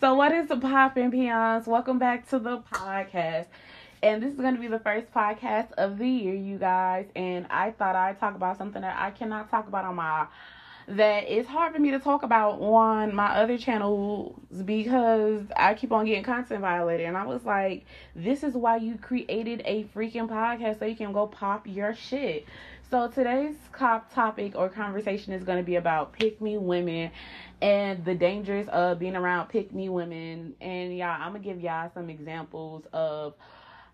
So, what is the poppin' peons? Welcome back to the podcast. And this is going to be the first podcast of the year, you guys. And I thought I'd talk about something that I cannot talk about on my that it's hard for me to talk about on my other channels because I keep on getting content violated. And I was like, this is why you created a freaking podcast so you can go pop your shit. So today's cop topic or conversation is going to be about pick me women and the dangers of being around pick me women. And y'all, I'm to give y'all some examples of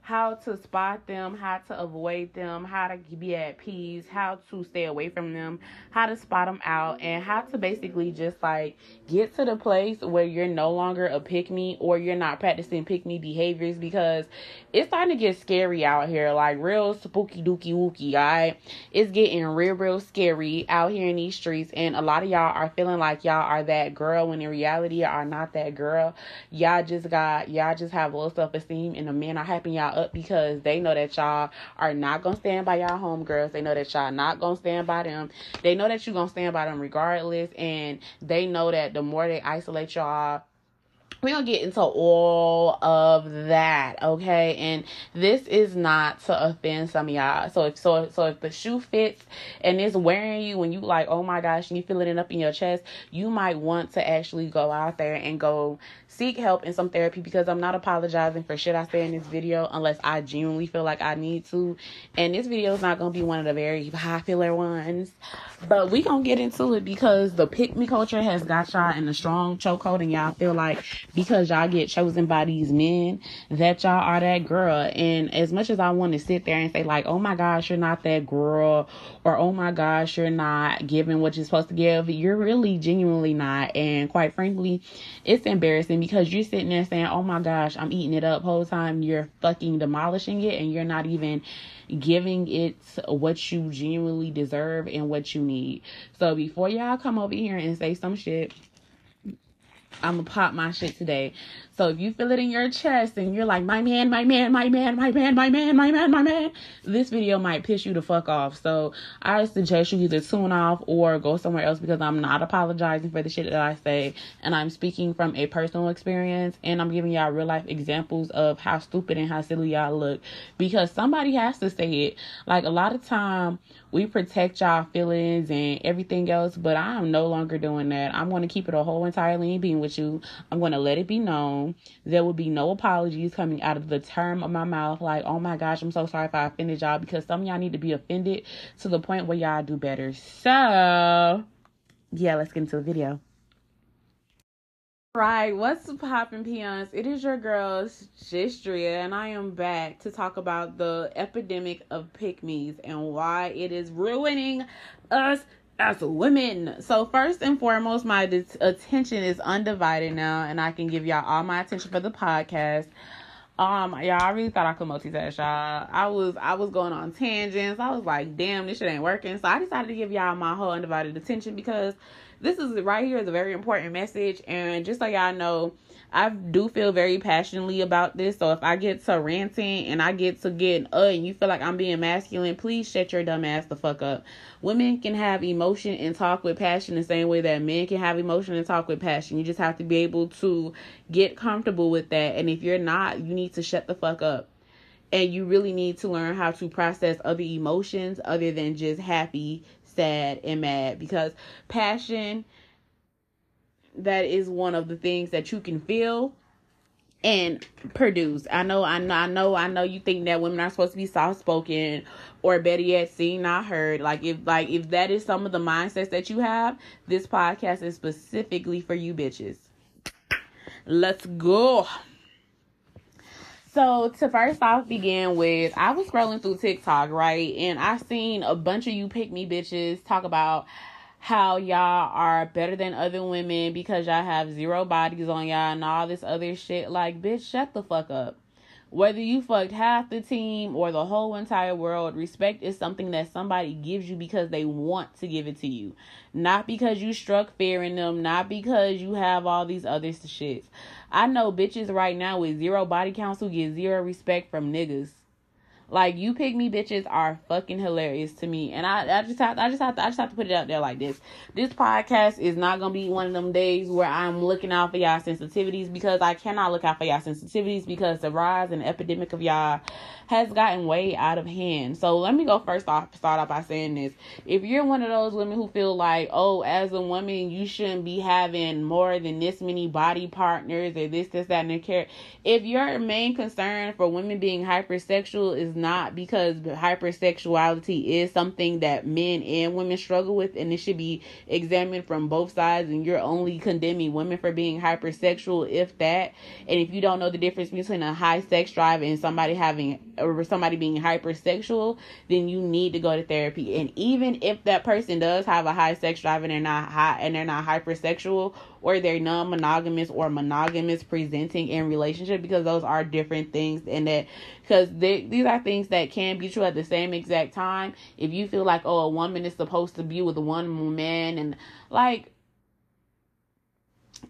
how to spot them, how to avoid them, how to be at peace, how to stay away from them, how to spot them out, and how to basically just like get to the place where you're no longer a pick me or you're not practicing pick me behaviors because it's starting to get scary out here, like real spooky dookie wookie, alright? It's getting real, real scary out here in these streets, and a lot of y'all are feeling like y'all are that girl when in reality you are not that girl. Y'all just got y'all just have low self esteem and the men are hyping y'all up because they know that y'all are not gonna stand by y'all homegirls. They know that y'all not gonna stand by them. They know that you gonna stand by them regardless, and they know that the more they isolate y'all we don't get into all of that, okay? And this is not to offend some of y'all. So if so so if the shoe fits and it's wearing you when you like, oh my gosh, and you feeling it up in your chest, you might want to actually go out there and go seek help in some therapy because I'm not apologizing for shit I say in this video unless I genuinely feel like I need to. And this video is not gonna be one of the very popular ones. But we gonna get into it because the pick me culture has got y'all in a strong chokehold and y'all feel like because y'all get chosen by these men that y'all are that girl. And as much as I want to sit there and say like, oh my gosh, you're not that girl, or oh my gosh, you're not giving what you're supposed to give, you're really genuinely not. And quite frankly, it's embarrassing because you're sitting there saying, oh my gosh, I'm eating it up whole time. You're fucking demolishing it and you're not even giving it what you genuinely deserve and what you need. So before y'all come over here and say some shit, I'm gonna pop my shit today. So if you feel it in your chest and you're like, my man, my man, my man, my man, my man, my man, my man, this video might piss you the fuck off. So I suggest you either tune off or go somewhere else because I'm not apologizing for the shit that I say. And I'm speaking from a personal experience and I'm giving y'all real life examples of how stupid and how silly y'all look. Because somebody has to say it. Like a lot of time we protect y'all feelings and everything else, but I am no longer doing that. I'm going to keep it a whole entire entirely being with you. I'm going to let it be known. There will be no apologies coming out of the term of my mouth, like, oh my gosh, I'm so sorry if I offended y'all, because some y'all need to be offended to the point where y'all do better. So, yeah, let's get into the video. Right, what's poppin' peons? It is your girl Gistria, and I am back to talk about the epidemic of me's and why it is ruining us as women. So first and foremost, my attention is undivided now, and I can give y'all all my attention for the podcast. Um, y'all, I really thought I could multitask, y'all. I was, I was going on tangents. I was like, damn, this shit ain't working. So I decided to give y'all my whole undivided attention because this is right here is a very important message. And just so y'all know, I do feel very passionately about this. So if I get to ranting and I get to get uh and you feel like I'm being masculine, please shut your dumb ass the fuck up. Women can have emotion and talk with passion the same way that men can have emotion and talk with passion. You just have to be able to get comfortable with that. And if you're not, you need to shut the fuck up. And you really need to learn how to process other emotions other than just happy, sad, and mad because passion that is one of the things that you can feel and produce. I know, I know, I know, I know. You think that women are supposed to be soft spoken, or better yet, seen not heard. Like if, like if that is some of the mindsets that you have, this podcast is specifically for you bitches. Let's go. So to first off begin with, I was scrolling through TikTok, right? And I seen a bunch of you pick me bitches talk about how y'all are better than other women because y'all have zero bodies on y'all and all this other shit. Like, bitch, shut the fuck up. Whether you fucked half the team or the whole entire world, respect is something that somebody gives you because they want to give it to you. Not because you struck fear in them, not because you have all these other shits. I know bitches right now with zero body counts who get zero respect from niggas. Like you pick me bitches are fucking hilarious to me, and I, I just have I just have to I just have to put it out there like this. This podcast is not gonna be one of them days where I'm looking out for y'all sensitivities because I cannot look out for y'all sensitivities because the rise and epidemic of y'all has gotten way out of hand. So let me go first off start off by saying this. If you're one of those women who feel like, oh, as a woman you shouldn't be having more than this many body partners or this, this, that, and the care. If your main concern for women being hypersexual is not because hypersexuality is something that men and women struggle with and it should be examined from both sides and you're only condemning women for being hypersexual if that and if you don't know the difference between a high sex drive and somebody having or somebody being hypersexual then you need to go to therapy. And even if that person does have a high sex drive and they're not high and they're not hypersexual or they're non-monogamous or monogamous presenting in relationship because those are different things and that because these are things that can be true at the same exact time. If you feel like oh a woman is supposed to be with one man and like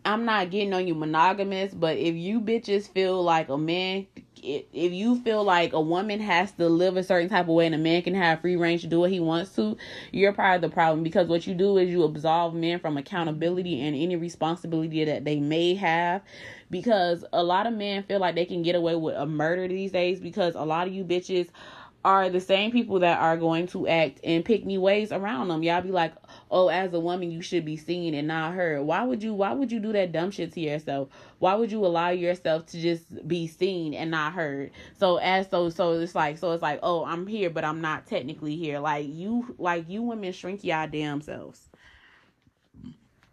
I'm not getting on you monogamous, but if you bitches feel like a man if you feel like a woman has to live a certain type of way and a man can have free range to do what he wants to, you're part of the problem because what you do is you absolve men from accountability and any responsibility that they may have. Because a lot of men feel like they can get away with a murder these days because a lot of you bitches are the same people that are going to act in pick me ways around them. Y'all be like, oh, as a woman, you should be seen and not heard. Why would you? Why would you do that dumb shit to yourself? Why would you allow yourself to just be seen and not heard? So as so so it's like so it's like oh, I'm here, but I'm not technically here. Like you like you women shrink y'all damn selves.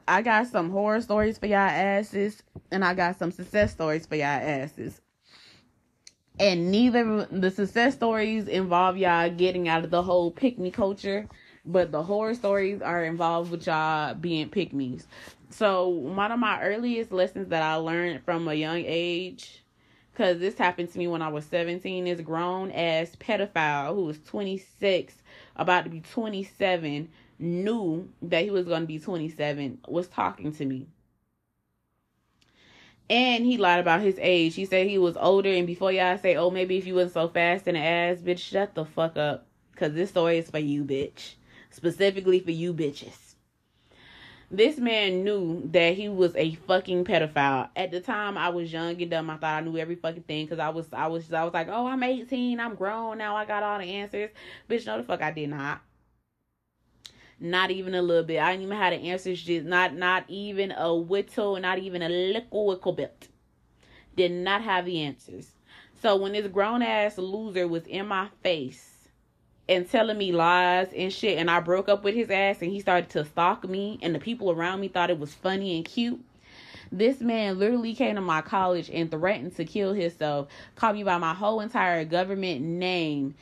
I got some horror stories for y'all asses, and I got some success stories for y'all asses and neither the success stories involve y'all getting out of the whole pick me culture but the horror stories are involved with y'all being me's so one of my earliest lessons that i learned from a young age because this happened to me when i was 17 is grown as pedophile who was 26 about to be 27 knew that he was going to be 27 was talking to me and he lied about his age. He said he was older. And before y'all say, oh, maybe if you wasn't so fast in the ass, bitch, shut the fuck up. Because this story is for you, bitch. Specifically for you, bitches. This man knew that he was a fucking pedophile. At the time, I was young and dumb. I thought I knew every fucking thing because I was, I was, I was like, oh, I'm 18, I'm grown now. I got all the answers. Bitch, no, the fuck I did not. Not even a little bit. I didn't even have the answers. Just not not even a whittle, not even a little little bit. Did not have the answers. So when this grown ass loser was in my face and telling me lies and shit, and I broke up with his ass and he started to stalk me, and the people around me thought it was funny and cute. This man literally came to my college and threatened to kill himself, called me by my whole entire government name,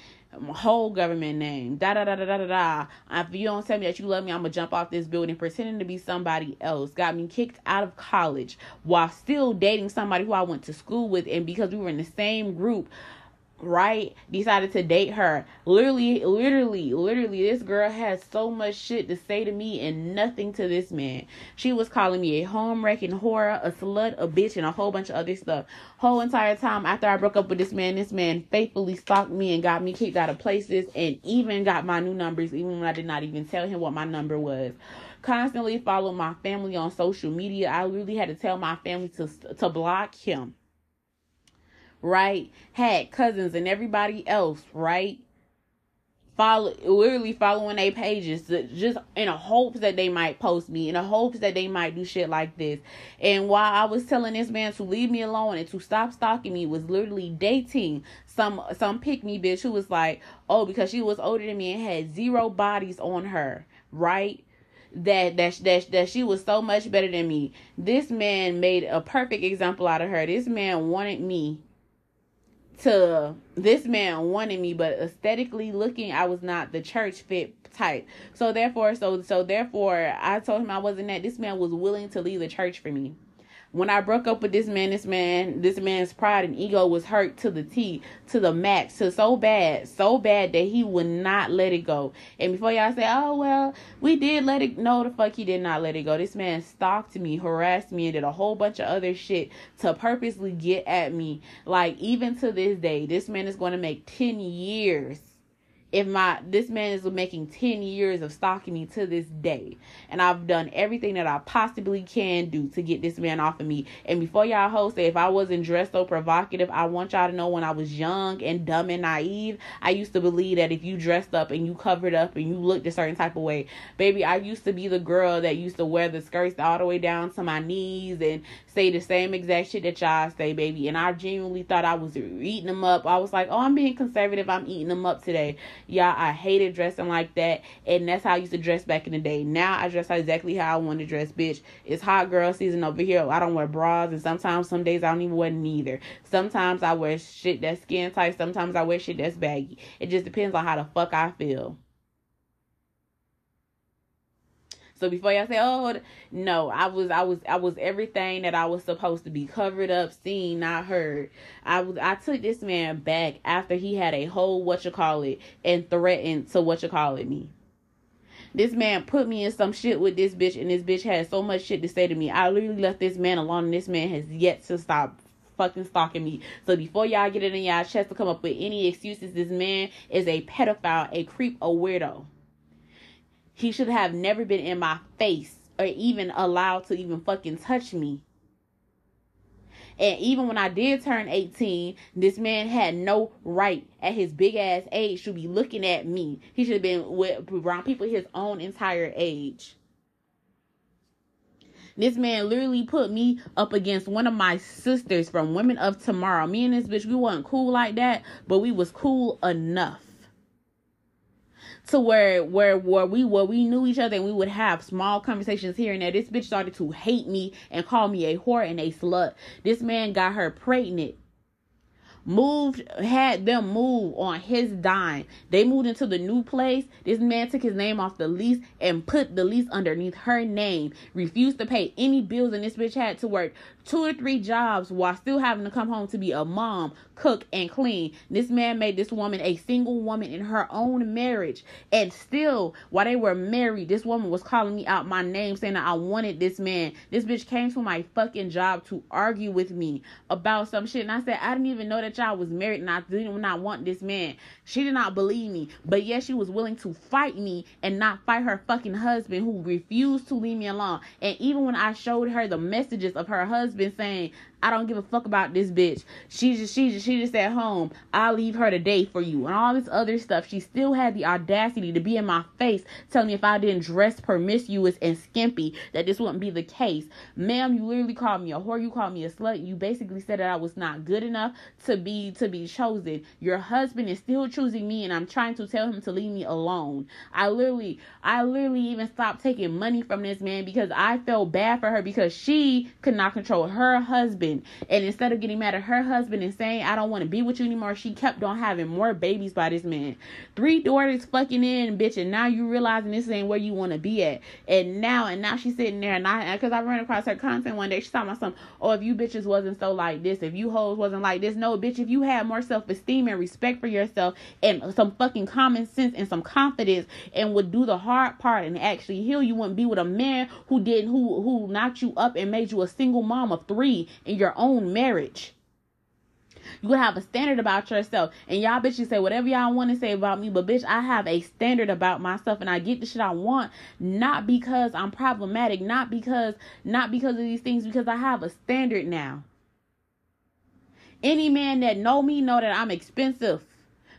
whole government name. Da da da da da da da. If you don't tell me that you love me, I'm gonna jump off this building pretending to be somebody else. Got me kicked out of college while still dating somebody who I went to school with, and because we were in the same group, right decided to date her. Literally literally literally this girl has so much shit to say to me and nothing to this man. She was calling me a home wrecking horror a slut a bitch and a whole bunch of other stuff. Whole entire time after i broke up with this man this man faithfully stalked me and got me kicked out of places and even got my new numbers even when i did not even tell him what my number was. Constantly followed my family on social media. I literally had to tell my family to to block him right? Had cousins and everybody else, right? Follow literally following their pages just in a hopes that they might post me, in a hopes that they might do shit like this. And while I was telling this man to leave me alone and to stop stalking me, was literally dating some some pick me bitch who was like, oh, because she was older than me and had zero bodies on her, right? that that that that she was so much better than me. This man made a perfect example out of her. This man wanted me to this man wanted me, but aesthetically looking, I was not the church fit type. So therefore, so so therefore, I told him I wasn't that. This man was willing to leave the church for me. When I broke up with this man, this man, this man's pride and ego was hurt to the T, to the max, to so bad, so bad that he would not let it go. And before y'all say, oh, well, we did let it, no, the fuck, he did not let it go. This man stalked me, harassed me, and did a whole bunch of other shit to purposely get at me. Like, even to this day, this man is going to make 10 years if my this man is making 10 years of stalking me to this day. And i've done everything that i possibly can do to get this man off of me. And before y'all host say if i wasn't dressed so provocative i want y'all to know when i was young and dumb and naive i used to believe that if you dressed up and you covered up and you looked a certain type of way baby i used to be the girl that used to wear the skirts all the way down to my knees and say the same exact shit that y'all say baby and i genuinely thought i was eating them up i was like oh i'm being conservative i'm eating them up today Y'all, I hated dressing like that. And that's how I used to dress back in the day. Now I dress exactly how I want to dress, bitch. It's hot girl season over here. I don't wear bras. And sometimes, some days, I don't even wear neither. Sometimes I wear shit that's skin tight. Sometimes I wear shit that's baggy. It just depends on how the fuck I feel. So before y'all say, "Oh, no," I was, I was, I was everything that I was supposed to be, covered up, seen, not heard. I was, I took this man back after he had a whole what you call it and threatened to what you call it me. This man put me in some shit with this bitch, and this bitch had so much shit to say to me. I literally left this man alone, and this man has yet to stop fucking stalking me. So before y'all get it in y'all chest to come up with any excuses, this man is a pedophile, a creep, a weirdo. He should have never been in my face or even allowed to even fucking touch me. And even when I did turn 18, this man had no right at his big ass age to be looking at me. He should have been with around people his own entire age. This man literally put me up against one of my sisters from Women of Tomorrow. Me and this bitch, we wasn't cool like that, but we was cool enough to where where where we where we knew each other and we would have small conversations here and there. This bitch started to hate me and call me a whore and a slut. This man got her pregnant moved had them move on his dime. They moved into the new place. This man took his name off the lease and put the lease underneath her name. Refused to pay any bills and this bitch had to work two or three jobs while still having to come home to be a mom, cook, and clean. This man made this woman a single woman in her own marriage. And still, while they were married, this woman was calling me out my name saying that I wanted this man. This bitch came to my fucking job to argue with me about some shit. And I said, I didn't even know that y'all was married and I did not want this man. She did not believe me. But yes, she was willing to fight me and not fight her fucking husband who refused to leave me alone. And even when I showed her the messages of her husband, saying I don't give a fuck about this bitch. She just she just she just at home. I'll leave her today for you and all this other stuff. She still had the audacity to be in my face telling me if I didn't dress promiscuous and skimpy that this wouldn't be the case. Ma'am, you literally called me a whore, you called me a slut. You basically said that I was not good enough to be to be chosen. Your husband is still choosing me and I'm trying to tell him to leave me alone. I literally I literally even stopped taking money from this man because I felt bad for her because she could not control her husband husband. And instead of getting mad at her husband and saying, I don't want to be with you anymore, she kept on having more babies by this man. Three daughters fucking in, bitch. And now you realizing this ain't where you want to be at. And now, and now she's sitting there and I, cause I ran across her content one day. She talking about some, oh, if you bitches wasn't so like this, if you hoes wasn't like this. No, bitch, if you had more self esteem and respect for yourself and some fucking common sense and some confidence and would do the hard part and actually heal, you wouldn't be with a man who didn't, who, who knocked you up and made you a single mom of three and your own marriage. You would have a standard about yourself. And y'all bitches say whatever y'all want to say about me, but bitch, I have a standard about myself and I get the shit I want, not because I'm problematic, not because not because of these things, because I have a standard now. Any man that know me know that I'm expensive.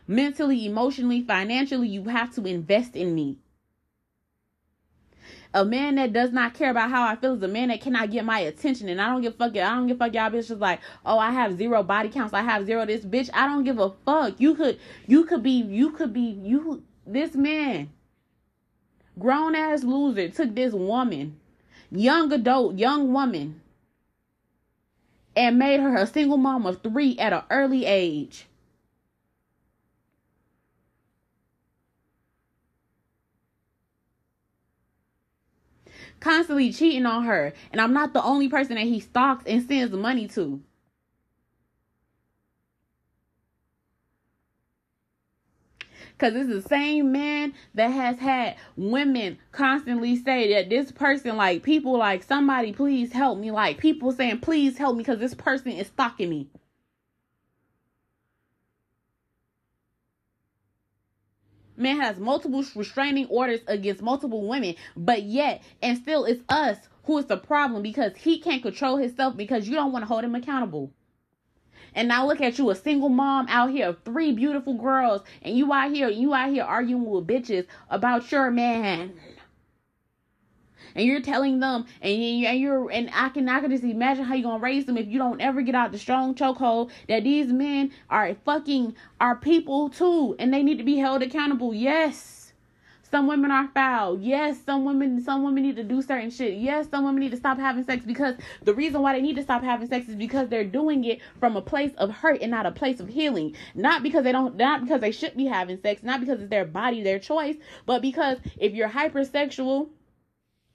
Mentally, emotionally, financially, you have to invest in me. A man that does not care about how I feel is a man that cannot get my attention. And I don't give a fuck. I don't give a fuck y'all bitches like, oh, I have zero body counts. I have zero this bitch. I don't give a fuck. You could you could be you could be you this man. Grown ass loser took this woman, young adult, young woman, and made her a single mom of three at an early age. Constantly cheating on her. And I'm not the only person that he stalks and sends money to. Because it's the same man that has had women constantly say that this person, like people, like somebody, please help me. Like people saying, please help me because this person is stalking me. Man has multiple restraining orders against multiple women, but yet, and still, it's us who is the problem because he can't control himself because you don't want to hold him accountable. And now look at you, a single mom out here of three beautiful girls, and you out here, you out here arguing with bitches about your man. And you're telling them, and you're, and I can, I can just imagine how you're gonna raise them if you don't ever get out the strong chokehold that these men are fucking our people too, and they need to be held accountable. Yes. Some women are foul. Yes, some women some women need to do certain shit. Yes, some women need to stop having sex because the reason why they need to stop having sex is because they're doing it from a place of hurt and not a place of healing. Not because they don't not because they should be having sex, not because it's their body, their choice, but because if you're hypersexual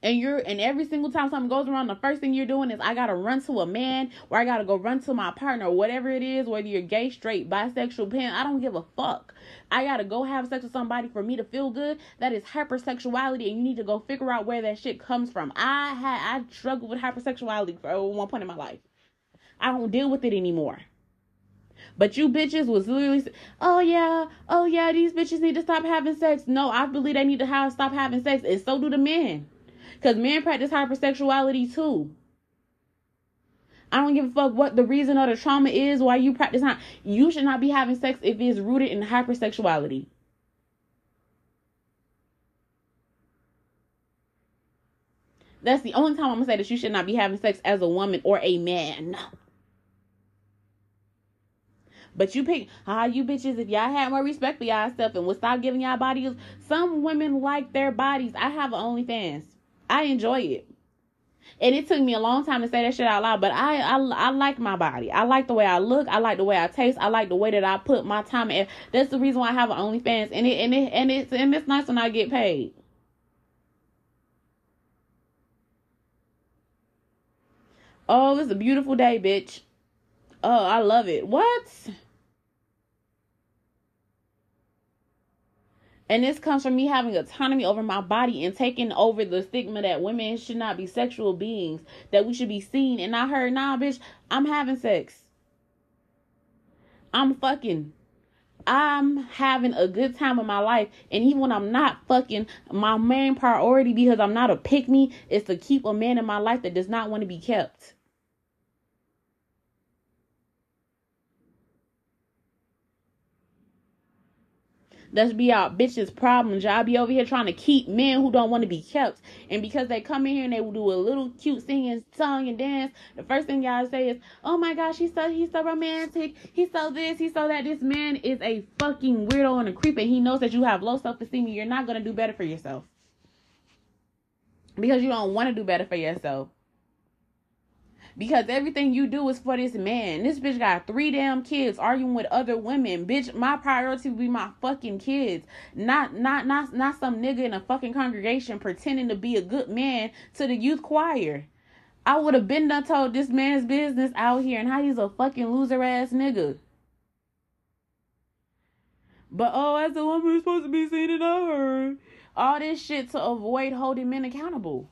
and you're and every single time something goes wrong, the first thing you're doing is I gotta run to a man or I gotta go run to my partner, or whatever it is, whether you're gay, straight, bisexual, pan, I don't give a fuck. I gotta go have sex with somebody for me to feel good. That is hypersexuality, and you need to go figure out where that shit comes from. I had I struggled with hypersexuality for one point in my life. I don't deal with it anymore. But you bitches was literally, oh yeah, oh yeah, these bitches need to stop having sex. No, I believe they need to have stop having sex, and so do the men. Because men practice hypersexuality too. I don't give a fuck what the reason or the trauma is why you practice. Not, you should not be having sex if it's rooted in hypersexuality. That's the only time I'm gonna say that you should not be having sex as a woman or a man. But you pick, ah, you bitches, if y'all had more respect for y'all stuff and would stop giving y'all bodies, some women like their bodies. I have OnlyFans. I enjoy it. And it took me a long time to say that shit out loud, but I, I I like my body. I like the way I look. I like the way I taste. I like the way that I put my time in. That's the reason why I have an OnlyFans, and it and it and it's and it's nice when I get paid. Oh, it's a beautiful day, bitch. Oh, I love it. What? And this comes from me having autonomy over my body and taking over the stigma that women should not be sexual beings, that we should be seen. And I heard, nah, bitch, I'm having sex. I'm fucking. I'm having a good time in my life. And even when I'm not fucking, my main priority, because I'm not a pick me, is to keep a man in my life that does not want to be kept. That's be our bitches' problems. Y'all be over here trying to keep men who don't want to be kept. And because they come in here and they will do a little cute singing song and dance, the first thing y'all say is, Oh my gosh, he's so he's so romantic. He's so this, he's so that. This man is a fucking weirdo and a creep, and he knows that you have low self-esteem and you're not gonna do better for yourself. Because you don't want to do better for yourself because everything you do is for this man. This bitch got three damn kids arguing with other women. Bitch, my priority would be my fucking kids. Not not not not some nigga in a fucking congregation pretending to be a good man to the youth choir. I would have been done told this man's business out here and how he's a fucking loser ass nigga. But oh, as a woman, you're supposed to be seen and heard. All this shit to avoid holding men accountable.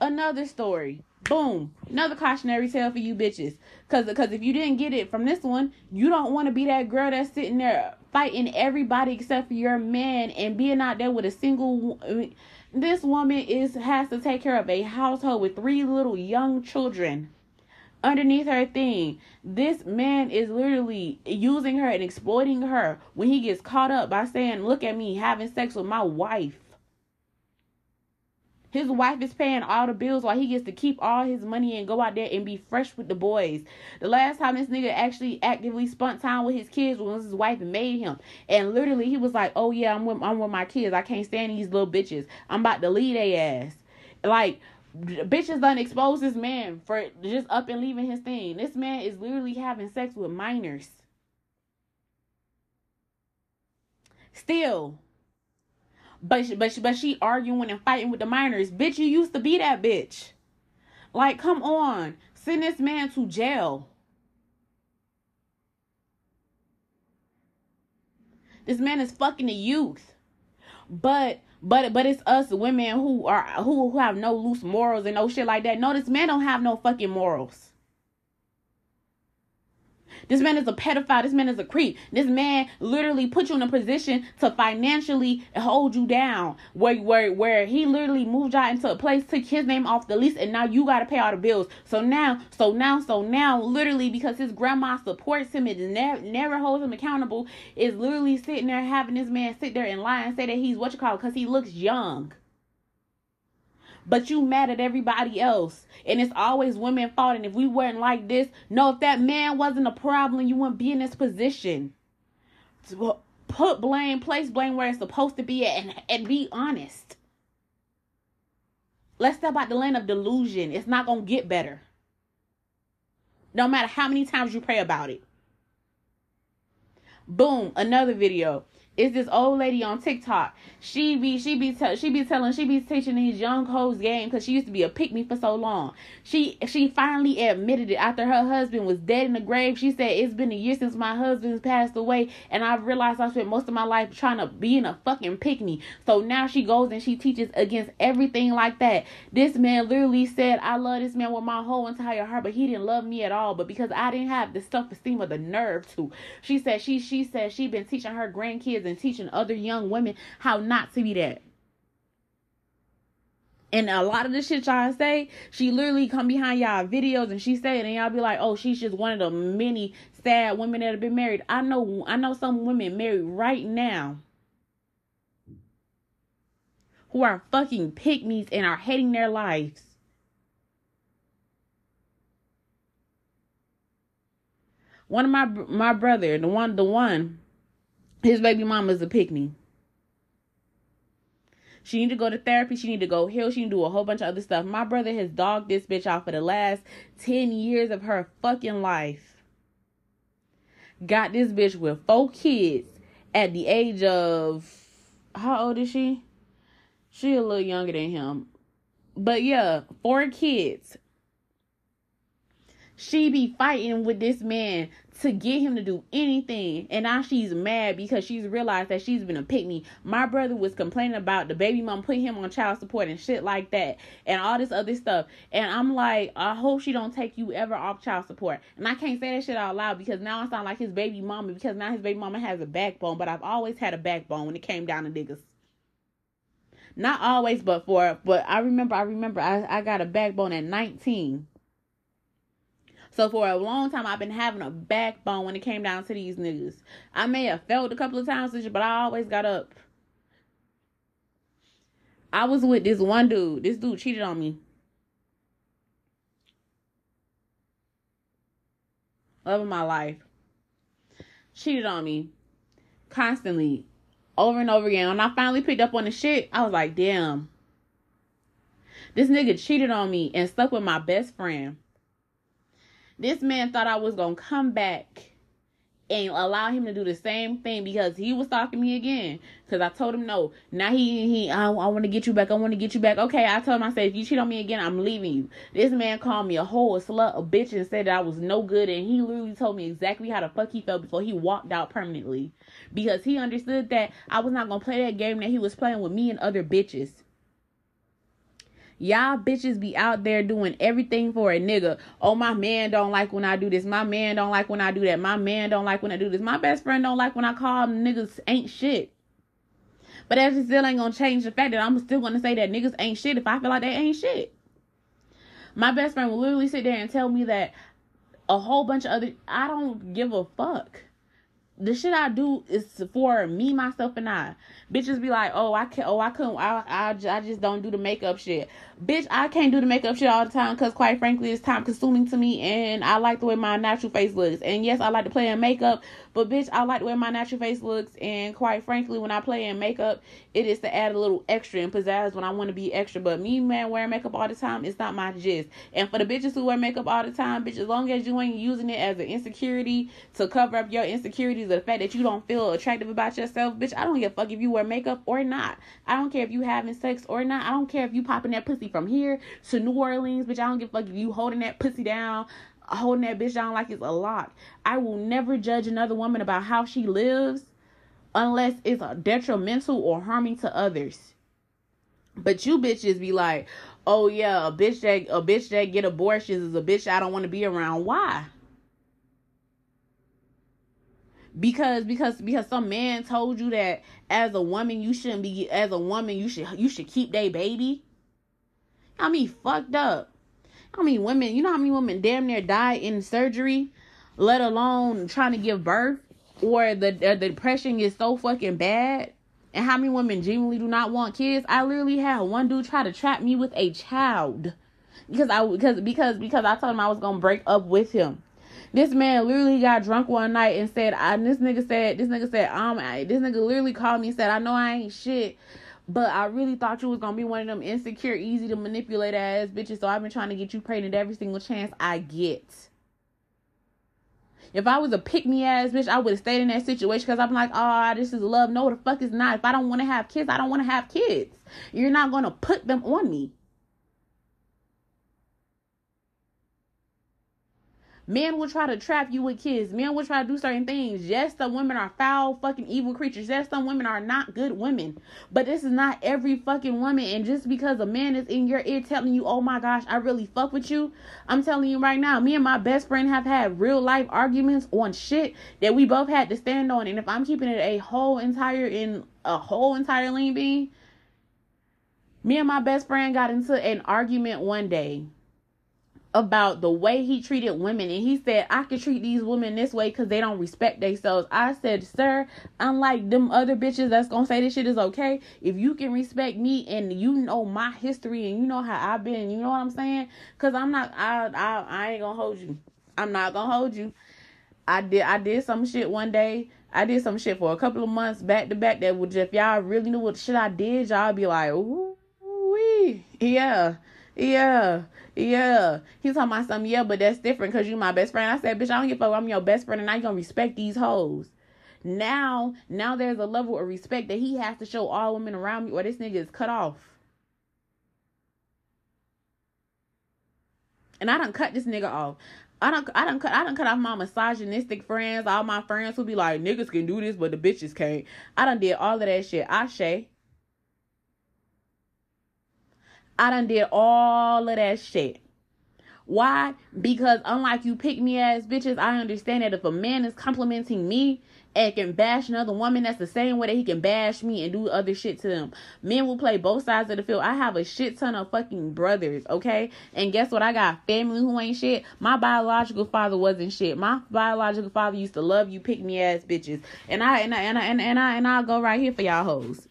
Another story. Boom. Another cautionary tale for you bitches. Cause, cause if you didn't get it from this one, you don't want to be that girl that's sitting there fighting everybody except for your man and being out there with a single. This woman is has to take care of a household with three little young children underneath her thing. This man is literally using her and exploiting her when he gets caught up by saying, Look at me having sex with my wife. His wife is paying all the bills while he gets to keep all his money and go out there and be fresh with the boys. The last time this nigga actually actively spent time with his kids was his wife made him. And literally he was like, Oh yeah, I'm with I'm with my kids. I can't stand these little bitches. I'm about to leave their ass. Like bitches done expose this man for just up and leaving his thing. This man is literally having sex with minors. Still, but she, but she, but she arguing and fighting with the minors. Bitch, you used to be that bitch. Like, come on, send this man to jail. This man is fucking the youth. But but but it's us women who are who who have no loose morals and no shit like that. No, this man don't have no fucking morals. This man is a pedophile. This man is a creep. This man literally put you in a position to financially hold you down. Where where where he literally moved y'all into a place, took his name off the lease, and now you gotta pay all the bills. So now, so now, so now, literally because his grandma supports him and never never holds him accountable, is literally sitting there having this man sit there and lie and say that he's what you call because he looks young but you mad at everybody else. And it's always women fault. And if we weren't like this, no, if that man wasn't a problem, you wouldn't be in this position. Put blame, place blame where it's supposed to be at, and, and be honest. Let's step out the land of delusion. It's not going to get better. No matter how many times you pray about it. Boom, another video it's this old lady on TikTok. She be she be te- she be telling she be teaching these young hoes game because she used to be a pick me for so long. She she finally admitted it after her husband was dead in the grave. She said it's been a year since my husband's passed away, and I realized I spent most of my life trying to be in a fucking pick me. So now she goes and she teaches against everything like that. This man literally said, "I love this man with my whole entire heart, but he didn't love me at all. But because I didn't have the self esteem or the nerve to." She said she she said she been teaching her grandkids and teaching other young women how not to be that. And a lot of the shit y'all say, she literally come behind y'all videos and she say it, and y'all be like, "Oh, she's just one of the many sad women that have been married." I know, I know some women married right now who are fucking pick me's and are hating their lives. One of my my brother, the one, the one his baby mama's a pick me. She need to go to therapy. She need to go heal. She need to do a whole bunch of other stuff. My brother has dogged this bitch out for the last 10 years of her fucking life. Got this bitch with four kids at the age of how old is she? She a little younger than him. But yeah, four kids. She be fighting with this man to get him to do anything. And now she's mad because she's realized that she's been a pick me. My brother was complaining about the baby mom putting him on child support and shit like that and all this other stuff. And I'm like, I hope she don't take you ever off child support. And I can't say that shit out loud because now I sound like his baby mama because now his baby mama has a backbone. But I've always had a backbone when it came down to niggas. Not always, but for but I remember I remember I, I got a backbone at 19 so for a long time, I've been having a backbone when it came down to these niggas. I may have failed a couple of times, but I always got up. I was with this one dude. This dude cheated on me. Love of my life. Cheated on me constantly, over and over again. When I finally picked up on the shit, I was like, damn. This nigga cheated on me and slept with my best friend. This man thought I was going to come back and allow him to do the same thing because he was stalking me again. Because I told him no. Now he he I, I want to get you back. I want to get you back. Okay, I told him I said if you cheat on me again, I'm leaving you. This man called me a whole slut, a bitch, and said that I was no good. And he literally told me exactly how the fuck he felt before he walked out permanently because he understood that I was not gonna play that game that he was playing with me and other bitches. Y'all bitches be out there doing everything for a nigga. Oh, my man don't like when I do this. My man don't like when I do that. My man don't like when I do this. My best friend don't like when I call them niggas ain't shit. But that still ain't gonna change the fact that I'm still gonna say that niggas ain't shit if I feel like they ain't shit. My best friend will literally sit there and tell me that a whole bunch of other I don't give a fuck the shit I do is for me, myself, and I. Bitches be like, oh, I can't, oh, I couldn't, I, I, I just don't do the makeup shit. Bitch, I can't do the makeup shit all the time because, quite frankly, it's time consuming to me, and I like the way my natural face looks. And yes, I like to play in makeup, but bitch, I like the way my natural face looks, and quite frankly, when I play in makeup, it is to add a little extra and pizzazz when I want to be extra. But me, man, wearing makeup all the time, it's not my gist. And for the bitches who wear makeup all the time, bitch, as long as you ain't using it as an insecurity to cover up your insecurities insecurities, the fact that you don't feel attractive about yourself, bitch, I don't give a fuck if you wear makeup or not. I don't care if you having sex or not. I don't care if you popping that pussy from here to New Orleans, bitch. I don't give a fuck if you holding that pussy down, holding that bitch down like it's a lock. I will never judge another woman about how she lives unless it's detrimental or harming to others. But you bitches be like, oh yeah, a bitch that a bitch that get abortions is a bitch I don't want to be around. Why? Because because because some man told you that as a woman you shouldn't be as a woman you should you should keep their baby. I mean fucked up. I mean women, you know how many women damn near die in surgery, let alone trying to give birth, or the the depression is so fucking bad. And how many women genuinely do not want kids? I literally had one dude try to trap me with a child because I because because because I told him I was gonna break up with him. This man literally got drunk one night and said, I this nigga said, this nigga said, um, I, this nigga literally called me and said, I know I ain't shit, but I really thought you was gonna be one of them insecure, easy to manipulate ass bitches. So I've been trying to get you pregnant every single chance I get. If I was a pick me ass bitch, I would have stayed in that situation because I'm like, oh, this is love. No, the fuck is not. If I don't want to have kids, I don't want to have kids. You're not gonna put them on me. Men will try to trap you with kids. Men will try to do certain things. Yes, some women are foul, fucking evil creatures. Yes, some women are not good women. But this is not every fucking woman. And just because a man is in your ear telling you, oh my gosh, I really fuck with you, I'm telling you right now, me and my best friend have had real life arguments on shit that we both had to stand on. And if I'm keeping it a whole entire in a whole entire lean bean, me and my best friend got into an argument one day about the way he treated women. And he said i can treat these women this way because they don't respect themselves. I said sir unlike them other bitches that's gonna say this shit is okay if you can respect me and you know my history and you know how i've been you know what i'm saying? Because i'm not I, I i ain't gonna hold you. I'm not gonna hold you. I did i did some shit one day. I did some shit for a couple of months back to back that would if y'all really knew what shit I did, y'all be like, ooh, wee, yeah, yeah. Yeah. He's talking about something, yeah, but that's different because you my best friend. I said, bitch, I don't give a fuck. I'm your best friend and I gonna respect these hoes. Now, now there's a level of respect that he has to show all women around me or this nigga is cut off. And I don't cut this nigga off. I don't I don't cut I don't cut off my misogynistic friends, all my friends who be like, niggas can do this, but the bitches can't. I done did all of that shit. I shay. I done did all of that shit. Why? Because unlike you pick me ass bitches, I understand that if a man is complimenting me and can bash another woman, that's the same way that he can bash me and do other shit to them. Men will play both sides of the field. I have a shit ton of fucking brothers, okay? And guess what? I got family who ain't shit. My biological father wasn't shit. My biological father used to love you pick me ass bitches. And I and I and I and, I and I'll go right here for y'all hoes.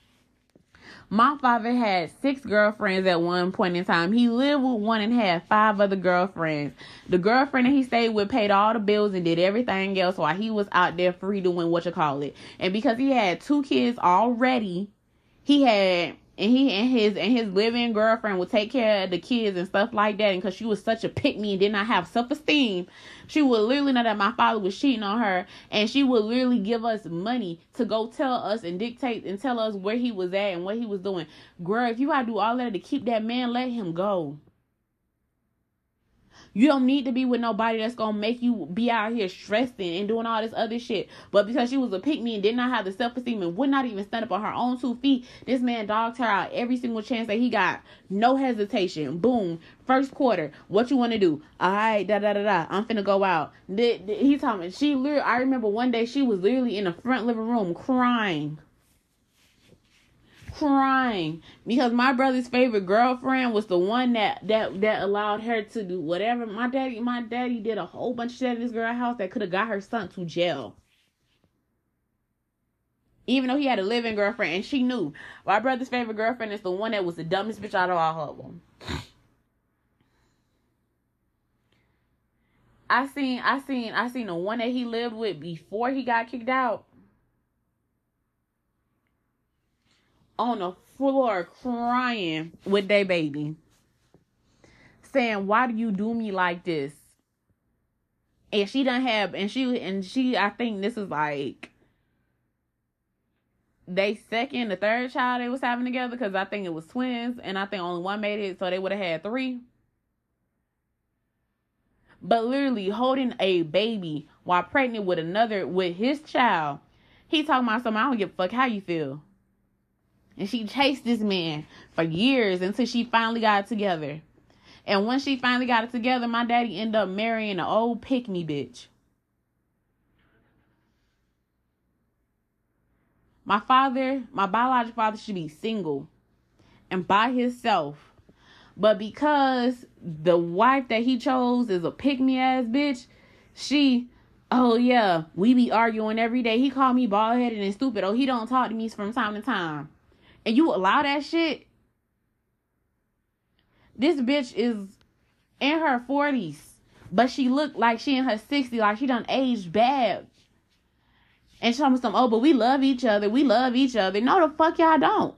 My father had six girlfriends at one point in time. He lived with one and had five other girlfriends. The girlfriend that he stayed with paid all the bills and did everything else while he was out there free doing what you call it. And because he had two kids already, he had and he and his and his living girlfriend would take care of the kids and stuff like that. And because she was such a pick me and did not have self esteem, she would literally know that my father was cheating on her, and she would literally give us money to go tell us and dictate and tell us where he was at and what he was doing. Girl, if you gotta do all that to keep that man, let him go. You don't need to be with nobody that's gonna make you be out here stressing and doing all this other shit. But because she was a pick me and did not have the self esteem and would not even stand up on her own two feet, this man dogged her out every single chance that he got. No hesitation. Boom. First quarter. What you want to do? All right, da da da da. I'm finna go out. He me she literally. I remember one day she was literally in the front living room crying crying because my brother's favorite girlfriend was the one that that that allowed her to do whatever. My daddy, my daddy did a whole bunch of shit in this girl house that could have got her son to jail. Even though he had a living girlfriend, and she knew my brother's favorite girlfriend is the one that was the dumbest bitch out of all of them. I seen, I seen, I seen the one that he lived with before he got kicked out on the floor crying with their baby, saying, Why do you do me like this? And she done have and she and she I think this is like they second, the third child they was having together because I think it was twins, and I think only one made it, so they would have had three. But literally holding a baby while pregnant with another with his child, he talking about something. I don't give a fuck how you feel. And she chased this man for years until she finally got it together. And when she finally got it together, my daddy ended up marrying an old pick me bitch. My father, my biological father, should be single and by himself. But because the wife that he chose is a pick me ass bitch, she, oh yeah, we be arguing every day. He called me bald headed and stupid. Oh, he don't talk to me from time to time. And you allow that shit? This bitch is in her 40s, but she looked like she in her 60s, like she done aged bad. And she told me some, oh, but we love each other. We love each other. No, the fuck y'all don't.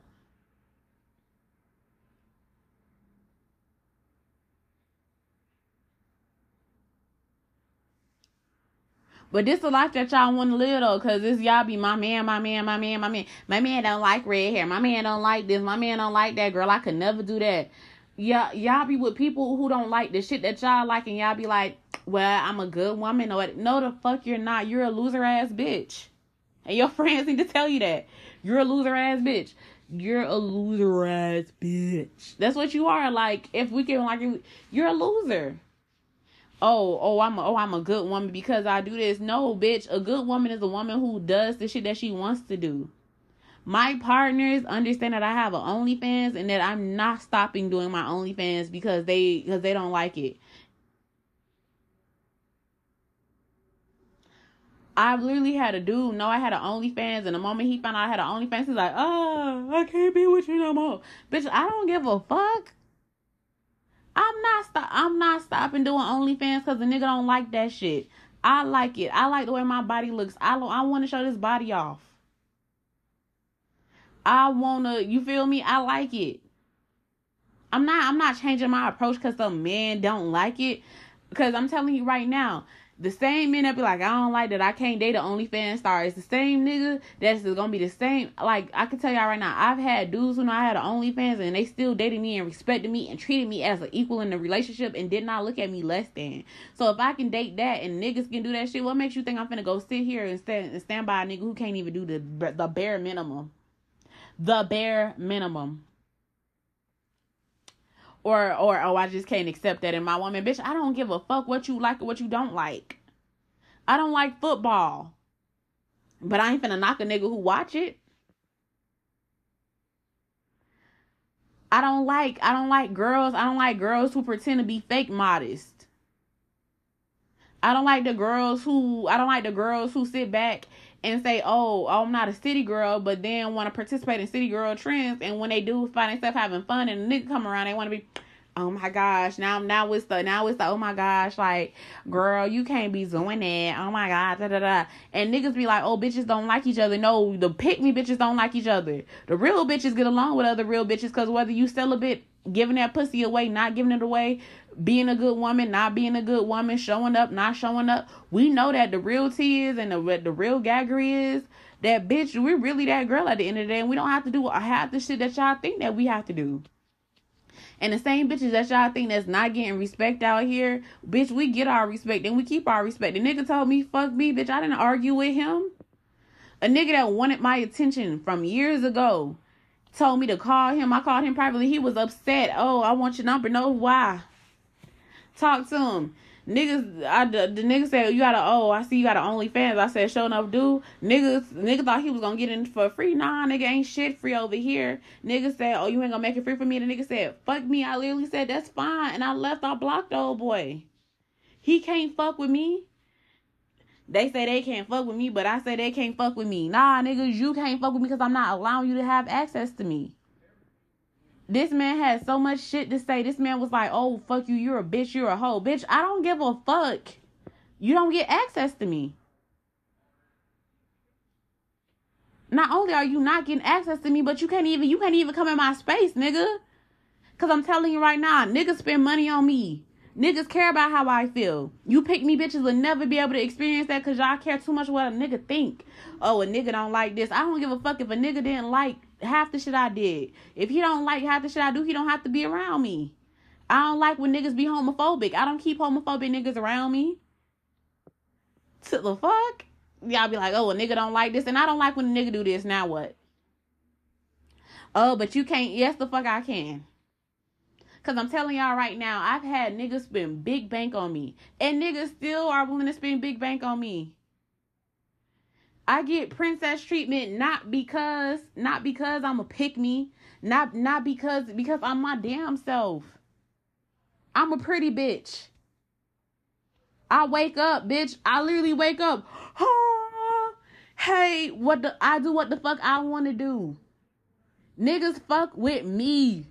But this is the life that y'all want to live though, cause this y'all be my man, my man, my man, my man. My man don't like red hair. My man don't like this. My man don't like that. Girl, I could never do that. Yeah, y'all be with people who don't like the shit that y'all like, and y'all be like, "Well, I'm a good woman." Or no, the fuck you're not. You're a loser ass bitch, and your friends need to tell you that you're a loser ass bitch. You're a loser ass bitch. That's what you are. Like, if we can like, you're a loser oh, oh, I'm a, oh, I'm a good woman because I do this. No, bitch, a good woman is a woman who does the shit that she wants to do. My partners understand that I have an OnlyFans and that I'm not stopping doing my OnlyFans because they because they don't like it. I literally had a dude know I had an OnlyFans, and the moment he found out I had an OnlyFans, he's like, "Oh, I can't be with you no more, bitch. I don't give a fuck." I'm not stop. I'm not stopping doing OnlyFans because the nigga don't like that shit. I like it. I like the way my body looks. I I want to show this body off. I wanna. You feel me? I like it. I'm not. I'm not changing my approach because some men don't like it. Because I'm telling you right now, the same men that be like, I don't like that I can't date an OnlyFans star. It's the same nigga that's gonna be the same. Like I can tell y'all right now, I've had dudes who know I had an OnlyFans and they still dated me and respected me and treated me as an equal in the relationship and did not look at me less than. So if I can date that and niggas can do that shit, what makes you think I'm finna go sit here and stand and stand by a nigga who can't even do the the bare minimum? The bare minimum or or oh I just can't accept that in my woman. Bitch, I don't give a fuck what you like or what you don't like. I don't like football. But I ain't finna knock a nigga who watch it. I don't like I don't like girls. I don't like girls who pretend to be fake modest. I don't like the girls who I don't like the girls who sit back and say, "Oh, I'm not a city girl," but then want to participate in city girl trends, and when they do find themselves having fun and a nigga come around, they want to be, "Oh my gosh!" Now, now it's the now it's the oh my gosh, like girl, you can't be doing that. Oh my god, da da da. And niggas be like, "Oh, bitches don't like each other." No, the pick me bitches don't like each other. The real bitches get along with other real bitches because whether you celibate, giving that pussy away, not giving it away, being a good woman, not being a good woman, showing up, not showing up. We know that the real tea is and the the real gaggery is that bitch. We're really that girl at the end of the day, and we don't have to do half the shit that y'all think that we have to do. And the same bitches that y'all think that's not getting respect out here, bitch, we get our respect and we keep our respect. The nigga told me, fuck me, bitch, I didn't argue with him. A nigga that wanted my attention from years ago told me to call him. I called him privately. He was upset. Oh, I want your number. No, why? Talk to him. Niggas, I, the, the nigga said, you got a, oh, I see you got an OnlyFans. I said, show enough, dude. Niggas, nigga thought he was gonna get in for free. Nah, nigga ain't shit free over here. Nigga said, oh, you ain't gonna make it free for me. The nigga said, fuck me. I literally said, that's fine. And I left, I blocked the old boy. He can't fuck with me. They say they can't fuck with me, but I say they can't fuck with me. Nah, niggas, you can't fuck with me because I'm not allowing you to have access to me. This man had so much shit to say. This man was like, oh, fuck you. You're a bitch. You're a hoe. Bitch, I don't give a fuck. You don't get access to me. Not only are you not getting access to me, but you can't even you can't even come in my space, nigga. Cause I'm telling you right now, niggas spend money on me. Niggas care about how I feel. You pick me bitches will never be able to experience that because y'all care too much what a nigga think. Oh, a nigga don't like this. I don't give a fuck if a nigga didn't like half the shit I did. If he don't like half the shit I do, he don't have to be around me. I don't like when niggas be homophobic. I don't keep homophobic niggas around me. To the fuck? Y'all be like, oh, a nigga don't like this. And I don't like when a nigga do this. Now what? Oh, but you can't. Yes, the fuck I can. Cause I'm telling y'all right now, I've had niggas spend big bank on me. And niggas still are willing to spend big bank on me. I get princess treatment not because not because I'm a pick me, not not because because I'm my damn self. I'm a pretty bitch. I wake up, bitch. I literally wake up. hey, what the I do what the fuck I want to do. Niggas fuck with me.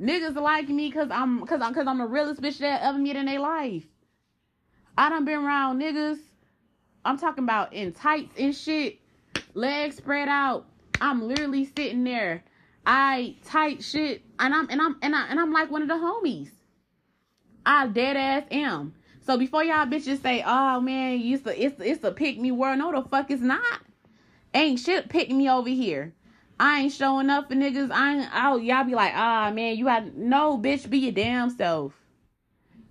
Niggas like me cause I'm cause I'm cause I'm the realest bitch that ever met in their life. I done been around niggas. I'm talking about in tights and shit, legs spread out. I'm literally sitting there. I tight shit, and I'm and I'm and I and I'm like one of the homies. I dead ass am. So before y'all bitches say, "Oh man, it's a it's a, it's a pick me world," no, the fuck it's not. Ain't shit pick me over here. I ain't showing up for niggas. I ain't out. Y'all be like, ah, man, you got no, bitch. Be your damn self.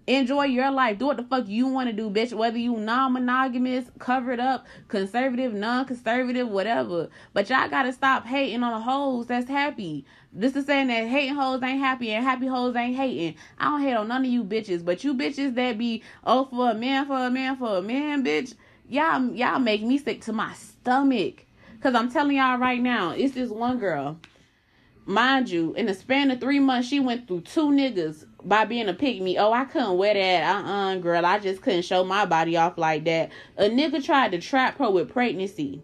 Enjoy your life. Do what the fuck you want to do, bitch. Whether you non-monogamous, covered up, conservative, non-conservative, whatever. But y'all gotta stop hating on the hoes that's happy. This is saying that hating hoes ain't happy and happy hoes ain't hating. I don't hate on none of you bitches, but you bitches that be oh for a man, for a man, for a man, bitch. Y'all, y'all make me sick to my stomach. Cause I'm telling y'all right now, it's this one girl. Mind you, in the span of three months, she went through two niggas by being a me. Oh, I couldn't wear that. Uh uh girl. I just couldn't show my body off like that. A nigga tried to trap her with pregnancy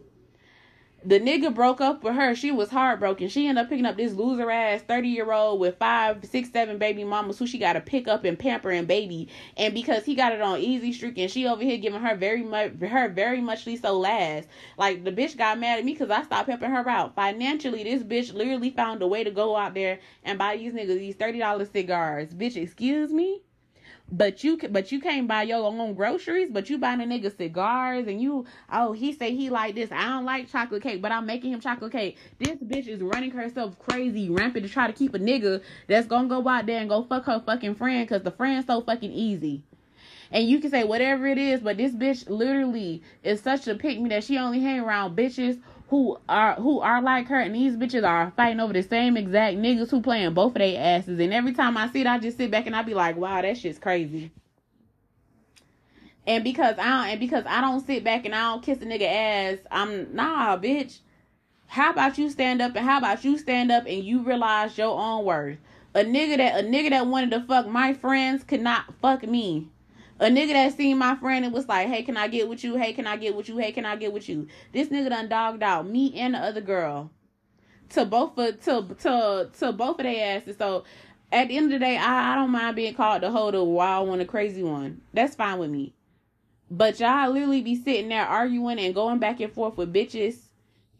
the nigga broke up with her. She was heartbroken. She ended up picking up this loser ass 30 year old with five, six, seven baby mamas who she got to pick up and pamper and baby. And because he got it on easy streak and she over here giving her very much, her very muchly so last. Like the bitch got mad at me because I stopped helping her out. Financially, this bitch literally found a way to go out there and buy these niggas these $30 cigars. Bitch, excuse me? But you can, but you can't buy your own groceries, but you buying a nigga cigars and you oh he say he like this. I don't like chocolate cake, but I'm making him chocolate cake. This bitch is running herself crazy, rampant to try to keep a nigga that's gonna go out there and go fuck her fucking friend because the friend's so fucking easy. And you can say whatever it is, but this bitch literally is such a pick me that she only hang around bitches who are who are like her, and these bitches are fighting over the same exact niggas who playing both of their asses. And every time I see it, I just sit back and I be like, wow, that shit's crazy. And because I don't, and because I don't sit back and I don't kiss a nigga ass, I'm nah, bitch. How about you stand up and how about you stand up and you realize your own worth? A nigga that a nigga that wanted to fuck my friends could not fuck me. A nigga that seen my friend and was like, hey, can I get with you? Hey, can I get with you? Hey, can I get with you? This nigga done dogged out me and the other girl to both of to to to both of their asses. So at the end of the day, I, I don't mind being called the the wild one, a crazy one. That's fine with me. But y'all literally be sitting there arguing and going back and forth with bitches,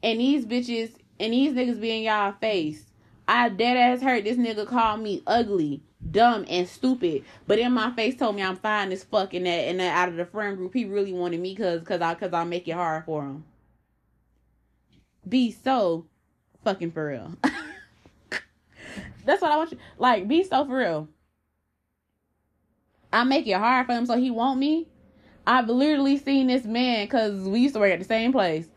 and these bitches and these niggas be in y'all face. I dead ass heard this nigga call me ugly dumb and stupid. But in my face told me I'm fine as fuck and that and that out of the friend group he really wanted me cause cause I cause I make it hard for him. Be so fucking for real. That's what I want you like be so for real. I make it hard for him so he want me. I've literally seen this man because we used to work at the same place.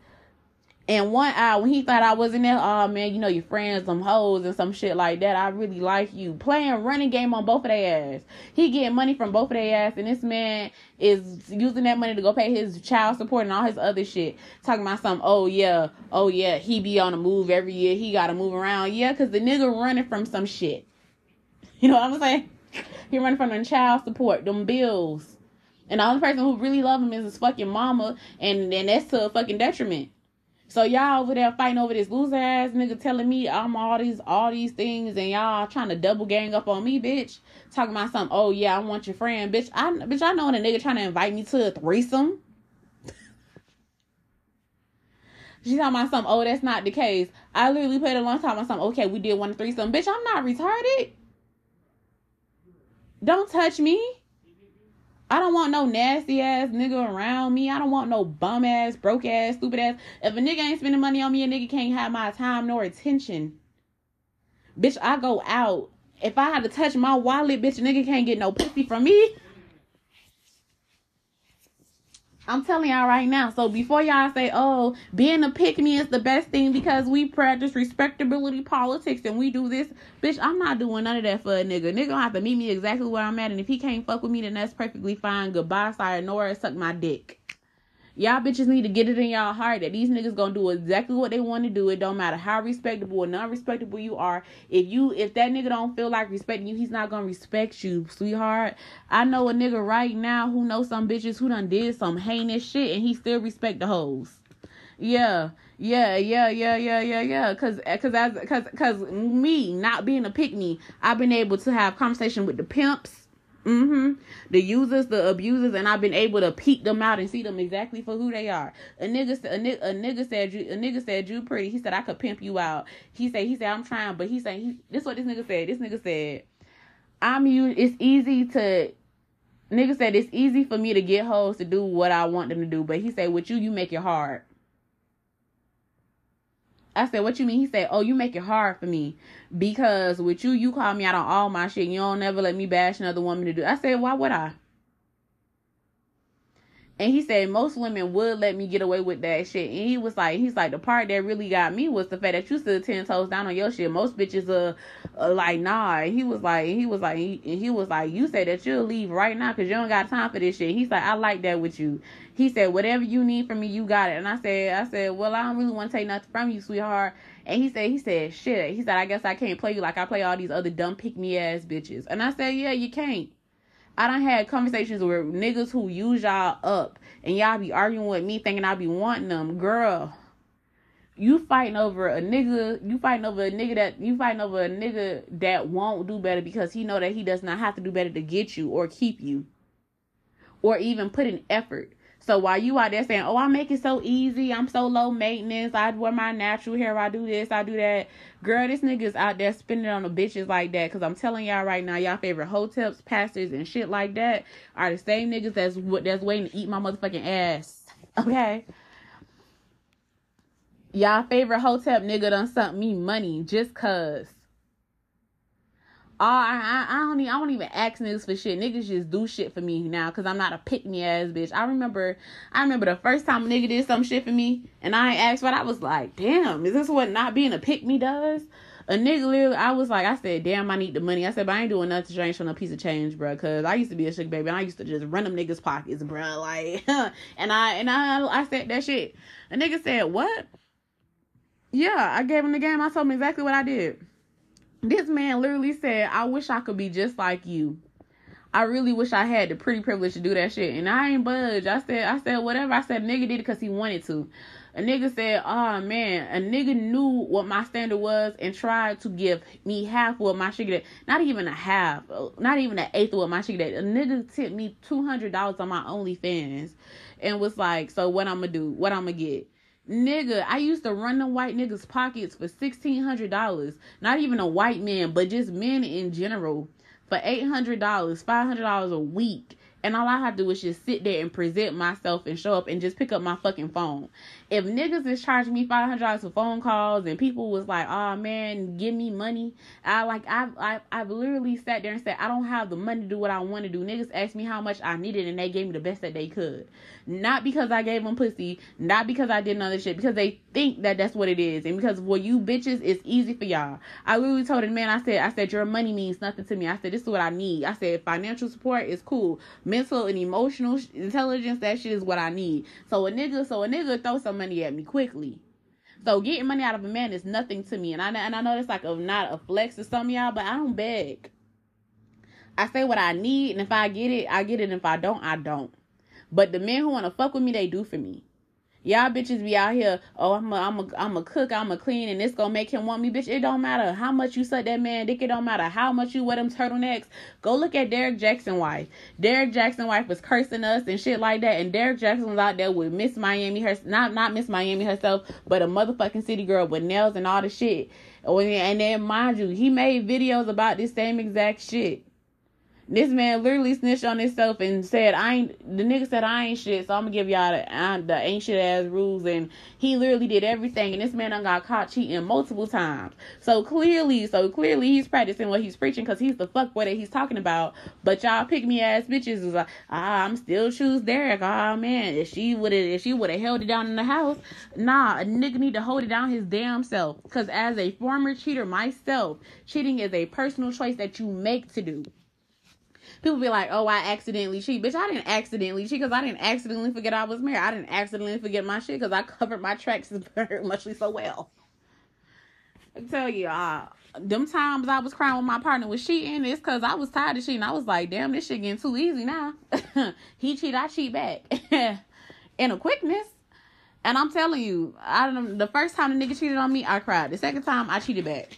And one hour when he thought I wasn't there, oh man, you know your friends, some hoes and some shit like that. I really like you. Playing running game on both of their ass. He getting money from both of their ass, and this man is using that money to go pay his child support and all his other shit. Talking about some, oh yeah, oh yeah, he be on the move every year. He gotta move around. Yeah, cause the nigga running from some shit. You know what I'm saying? He running from the child support, them bills. And the only person who really love him is his fucking mama, and and that's to a fucking detriment. So y'all over there fighting over this loser ass nigga telling me I'm all these all these things and y'all trying to double gang up on me, bitch. Talking about something. Oh yeah, I want your friend, bitch. I bitch. I know when a nigga trying to invite me to a threesome. She talking about something. Oh, that's not the case. I literally played a long time on something. Okay, we did one threesome, bitch. I'm not retarded. Don't touch me. I don't want no nasty ass nigga around me. I don't want no bum ass, broke ass, stupid ass. If a nigga ain't spending money on me, a nigga can't have my time nor attention. Bitch, I go out. If I had to touch my wallet, bitch, a nigga can't get no pussy from me. I'm telling y'all right now. So before y'all say, oh, being a pick me is the best thing because we practice respectability politics and we do this, bitch, I'm not doing none of that for a nigga. Nigga gonna have to meet me exactly where I'm at. And if he can't fuck with me, then that's perfectly fine. Goodbye, sayonara, suck my dick. Y'all bitches need to get it in y'all heart that these niggas gonna do exactly what they want to do. It don't matter how respectable or non-respectable you are. If you if that nigga don't feel like respecting you, he's not gonna respect you, sweetheart. I know a nigga right now who knows some bitches who done did some heinous shit and he still respect the hoes. Yeah, yeah, yeah, yeah, yeah, yeah, yeah. Cause, cause as, cause, cause me not being a pick me, I've been able to have conversation with the pimps Mm-hmm. The users, the abusers, and I've been able to peek them out and see them exactly for who they are. A nigga, a, nigga, a nigga said you, a nigga said you pretty. He said I could pimp you out. He said he said I'm trying, but he said he. This what this nigga said. This nigga said, I'm you. It's easy to. Nigga said it's easy for me to get hoes to do what I want them to do, but he said with you, you make it hard. I said, What you mean? He said, Oh, you make it hard for me. Because with you, you call me out on all my shit. You don't never let me bash another woman to do. I said, Why would I? And he said most women would let me get away with that shit. And he was like, he's like, the part that really got me was the fact that you stood ten toes down on your shit. Most bitches are, are like, nah. And he was like, he was like, he, he was like, you said that you'll leave right now because you don't got time for this shit. He's like, I like that with you. He said, whatever you need from me, you got it. And I said, I said, well, I don't really want to take nothing from you, sweetheart. And he said, he said, shit. He said, I guess I can't play you like I play all these other dumb pick me ass bitches. And I said, yeah, you can't. I done had conversations with niggas who use y'all up and y'all be arguing with me thinking I be wanting them. Girl, you fighting over a nigga, you fighting over a nigga that you fighting over a nigga that won't do better because he know that he does not have to do better to get you or keep you or even put in effort. So while you out there saying, "Oh, I make it so easy. I'm so low maintenance. I wear my natural hair. I do this. I do that." Girl, this nigga's out there spending on the bitches like that. Cause I'm telling y'all right now, y'all favorite hotels, pastors, and shit like that are the same niggas that's what that's waiting to eat my motherfucking ass. Okay. Y'all favorite hotel nigga done sent me money just cause. Oh, I, I, I don't even, I don't even ask niggas for shit. Niggas just do shit for me now because I'm not a pick me ass bitch. I remember, I remember the first time a nigga did some shit for me and I asked what I was like, damn, is this what not being a pick me does? A nigga literally, I was like, I said, damn, I need the money. I said, but I ain't doing nothing to change on a piece of change, bro. Cause I used to be a sugar baby and I used to just run them niggas' pockets, bro. Like, and I, and I, I said that shit. A nigga said, what? Yeah, I gave him the game. I told him exactly what I did. This man literally said, I wish I could be just like you. I really wish I had the pretty privilege to do that shit. And I ain't budge. I said, I said, whatever. I said, nigga did it because he wanted to. A nigga said, oh man, a nigga knew what my standard was and tried to give me half what my sugar Not even a half, not even an eighth of what my sugar A nigga tipped me $200 on my OnlyFans and was like, so what I'm gonna do? What I'm gonna get? Nigga, I used to run the white niggas' pockets for sixteen hundred dollars. Not even a white man, but just men in general for eight hundred dollars, five hundred dollars a week. And all I have to do is just sit there and present myself and show up and just pick up my fucking phone. If niggas is charging me five hundred dollars for phone calls and people was like, "Oh man, give me money," I like I've, I've I've literally sat there and said, "I don't have the money to do what I want to do." Niggas asked me how much I needed and they gave me the best that they could. Not because I gave them pussy, not because I did other shit, because they think that that's what it is, and because for you bitches, it's easy for y'all. I literally told the man, I said, I said your money means nothing to me. I said this is what I need. I said financial support is cool, mental and emotional intelligence, that shit is what I need. So a nigga, so a nigga throw some money at me quickly. So getting money out of a man is nothing to me, and I and I know that's like a not a flex to some y'all, but I don't beg. I say what I need, and if I get it, I get it. And if I don't, I don't. But the men who wanna fuck with me, they do for me. Y'all bitches be out here, oh, I'm a, I'm a, I'm a cook, I'm a clean, and it's gonna make him want me, bitch. It don't matter how much you suck that man dick. It don't matter how much you wear them turtlenecks. Go look at Derrick Jaxn wife. Derrick Jaxn wife was cursing us and shit like that, and Derrick Jaxn was out there with Miss Miami, her not not Miss Miami herself, but a motherfucking city girl with nails and all the shit. Oh, and then mind you, he made videos about this same exact shit. This man literally snitched on himself and said, "I ain't." The nigga said, "I ain't shit," so I'm gonna give y'all the, uh, the ancient ass rules. And he literally did everything. And this man done got caught cheating multiple times. So clearly, so clearly, he's practicing what he's preaching because he's the fuck boy that he's talking about. But y'all pick me ass bitches is like, ah, I'm still choose Derrick. Oh, man, if she would have, if she would have held it down in the house, nah, a nigga need to hold it down his damn self. Because as a former cheater myself, cheating is a personal choice that you make to do people be like, oh, I accidentally cheat. Bitch, I didn't accidentally cheat because I didn't accidentally forget I was married. I didn't accidentally forget my shit because I covered my tracks very muchly so well. I tell you, uh, them times I was crying when my partner was cheating, it's because I was tired of cheating. I was like, damn, this shit getting too easy now. he cheat, I cheat back. In a quickness. And I'm telling you, I don't know. the first time the nigga cheated on me, I cried. The second time I cheated back.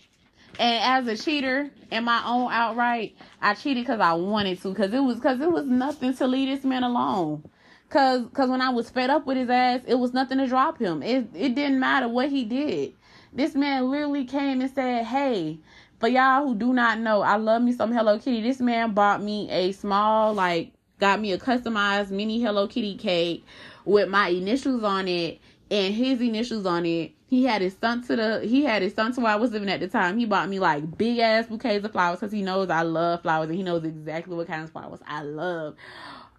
And as a cheater in my own outright, I cheated because I wanted to, because it was because it was nothing to leave this man alone. Cause, cause when I was fed up with his ass, it was nothing to drop him. It, it didn't matter what he did. This man literally came and said, "Hey, for y'all who do not know, I love me some Hello Kitty. This man bought me a small, like, got me a customized mini Hello Kitty cake with my initials on it and his initials on it he had his son to the he had his son to where I was living at the time. He bought me like big ass bouquets of flowers because he knows I love flowers and he knows exactly what kind of flowers I love.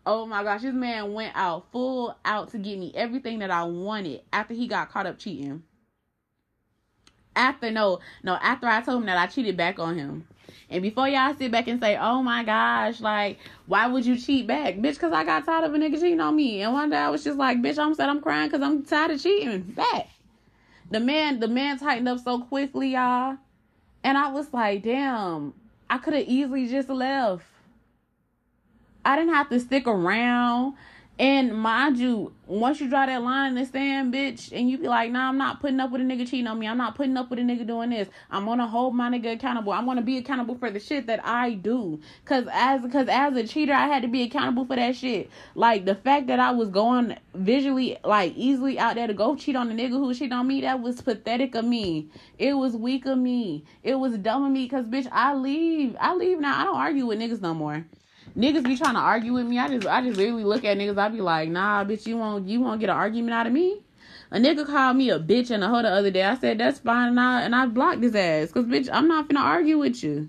Oh my gosh, this man went out full out to get me everything that I wanted after he got caught up cheating. After no, no, after I told him that I cheated back on him. And before y'all sit back and say, oh my gosh, like, why would you cheat back? Bitch, because I got tired of a nigga cheating on me. And one day I was just like, bitch, I'm sad I'm crying because I'm tired of cheating back. The man, the man tightened up so quickly, y'all. And I was like, damn, I could have easily just left. I didn't have to stick around. And mind you, once you draw that line in the sand, bitch, and you be like, nah, I'm not putting up with a nigga cheating on me. I'm not putting up with a nigga doing this. I'm gonna hold my nigga accountable. I'm gonna be accountable for the shit that I do. Cause as cause as a cheater, I had to be accountable for that shit. Like the fact that I was going visually like easily out there to go cheat on the nigga who cheated on me, that was pathetic of me. It was weak of me. It was dumb of me. Cause bitch, I leave. I leave now. I don't argue with niggas no more niggas be trying to argue with me. I just I just literally look at niggas. I be like, nah, bitch, you won't you won't get an argument out of me. A nigga called me a bitch and a hoe the other day. I said that's fine, and I and I blocked his ass, cause bitch, I'm not gonna argue with you.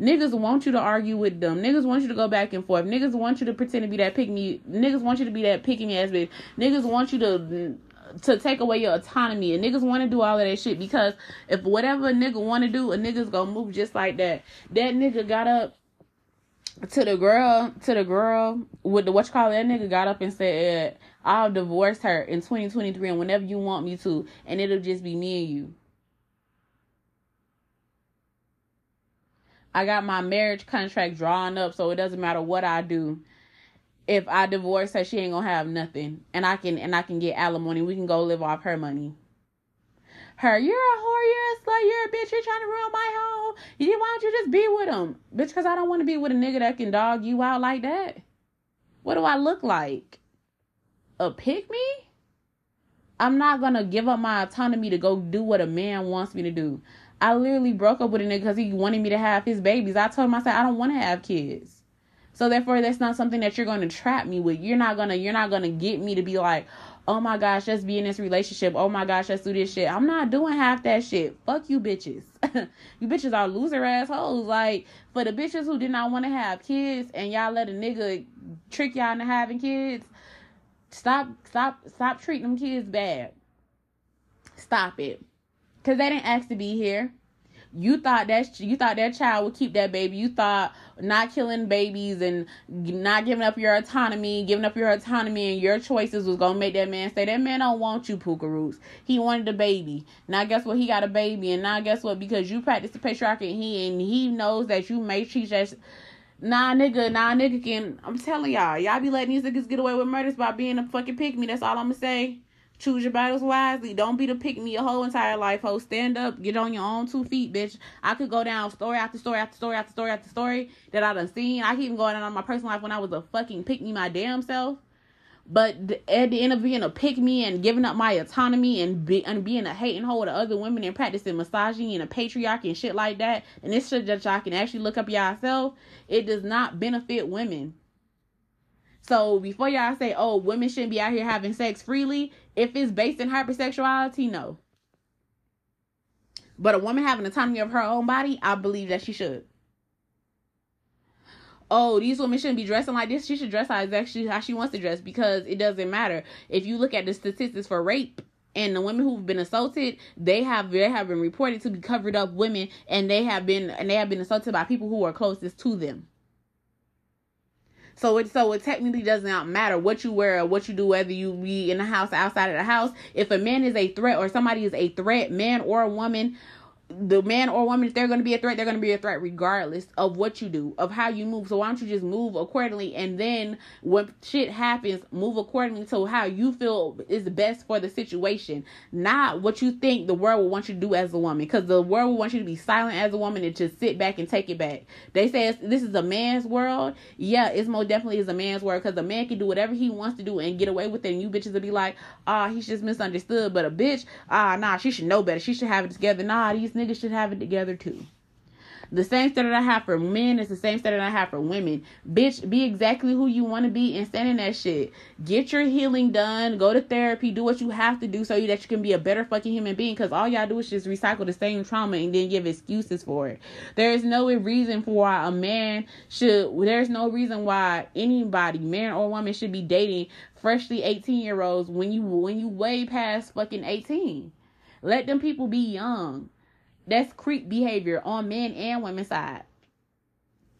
Niggas want you to argue with them. Niggas want you to go back and forth. Niggas want you to pretend to be that pick me. Niggas want you to be that picking ass bitch. Niggas want you to to take away your autonomy and niggas want to do all of that shit because if whatever a nigga want to do, a nigga's gonna move just like that. That nigga got up to the girl, to the girl with the what you call that nigga got up and said, "I'll divorce her in 2023 and whenever you want me to, and it'll just be me and you." I got my marriage contract drawn up, so it doesn't matter what I do. If I divorce her, she ain't gonna have nothing, and I can and I can get alimony. We can go live off her money her, you're a whore, you're a slut, you're a bitch, you're trying to ruin my home. Why don't you just be with him? Bitch, because I don't want to be with a nigga that can dog you out like that. What do I look like? A pick me? I'm not gonna give up my autonomy to go do what a man wants me to do. I literally broke up with a nigga because he wanted me to have his babies. I told him I said I don't want to have kids. So therefore that's not something that you're gonna trap me with. You're not gonna you're not gonna get me to be like, oh my gosh, let's be in this relationship. Oh my gosh, let's do this shit. I'm not doing half that shit. Fuck you bitches. you bitches are loser assholes. Like, for the bitches who did not want to have kids and y'all let a nigga trick y'all into having kids, stop, stop, stop treating them kids bad. Stop it. Cause they didn't ask to be here. You thought that you thought that child would keep that baby. You thought not killing babies and not giving up your autonomy, giving up your autonomy and your choices was gonna make that man say that man don't want you, Roots. He wanted a baby. Now guess what? He got a baby, and now guess what? Because you practice the patriarchy and he and he knows that you may treat that. Nah, nigga, nah, nigga can. I'm telling y'all, y'all be letting these niggas get away with murders by being a fucking me. That's all I'm gonna say. Choose your battles wisely. Don't be the pick me your whole entire life, ho. Stand up, get on your own two feet, bitch. I could go down story after story after story after story after story that I done seen. I keep going on my personal life when I was a fucking pick me my damn self. But at the end of being a pick me and giving up my autonomy and, be, and being a hating hole to other women and practicing misogyny and a patriarchy and shit like that, and this shit that y'all can actually look up yourself, it does not benefit women. So before y'all say, oh, women shouldn't be out here having sex freely, if it's based in hypersexuality, no. But a woman having autonomy of her own body, I believe that she should. Oh, these women shouldn't be dressing like this. She should dress how exactly how she wants to dress because it doesn't matter. If you look at the statistics for rape, and the women who've been assaulted they have they have been reported to be covered up women and they have been and they have been assaulted by people who are closest to them so it so it technically does not matter what you wear or what you do, whether you be in the house, outside of the house. If a man is a threat or somebody is a threat, man or a woman, the man or woman, if they're going to be a threat, they're going to be a threat regardless of what you do, of how you move. So why don't you just move accordingly? And then when shit happens, move accordingly to how you feel is best for the situation, not what you think the world will want you to do as a woman. Because the world will want you to be silent as a woman and just sit back and take it back. They say this is a man's world. Yeah, it's most definitely is a man's world because a man can do whatever he wants to do and get away with it. And you bitches will be like, ah, oh, he's just misunderstood. But a bitch, ah, nah, she should know better. She should have it together. Nah, these niggas should have it together too. The same standard I have for men is the same standard I have for women. Bitch, be exactly who you want to be and stand in that shit. Get your healing done. Go to therapy. Do what you have to do so that you can be a better fucking human being. Because all y'all do is just recycle the same trauma and then give excuses for it. There is no reason for why a man should. There's no reason why anybody, man or woman, should be dating freshly 18 year olds when you when you way past fucking 18. Let them people be young. That's creep behavior on men and women's side.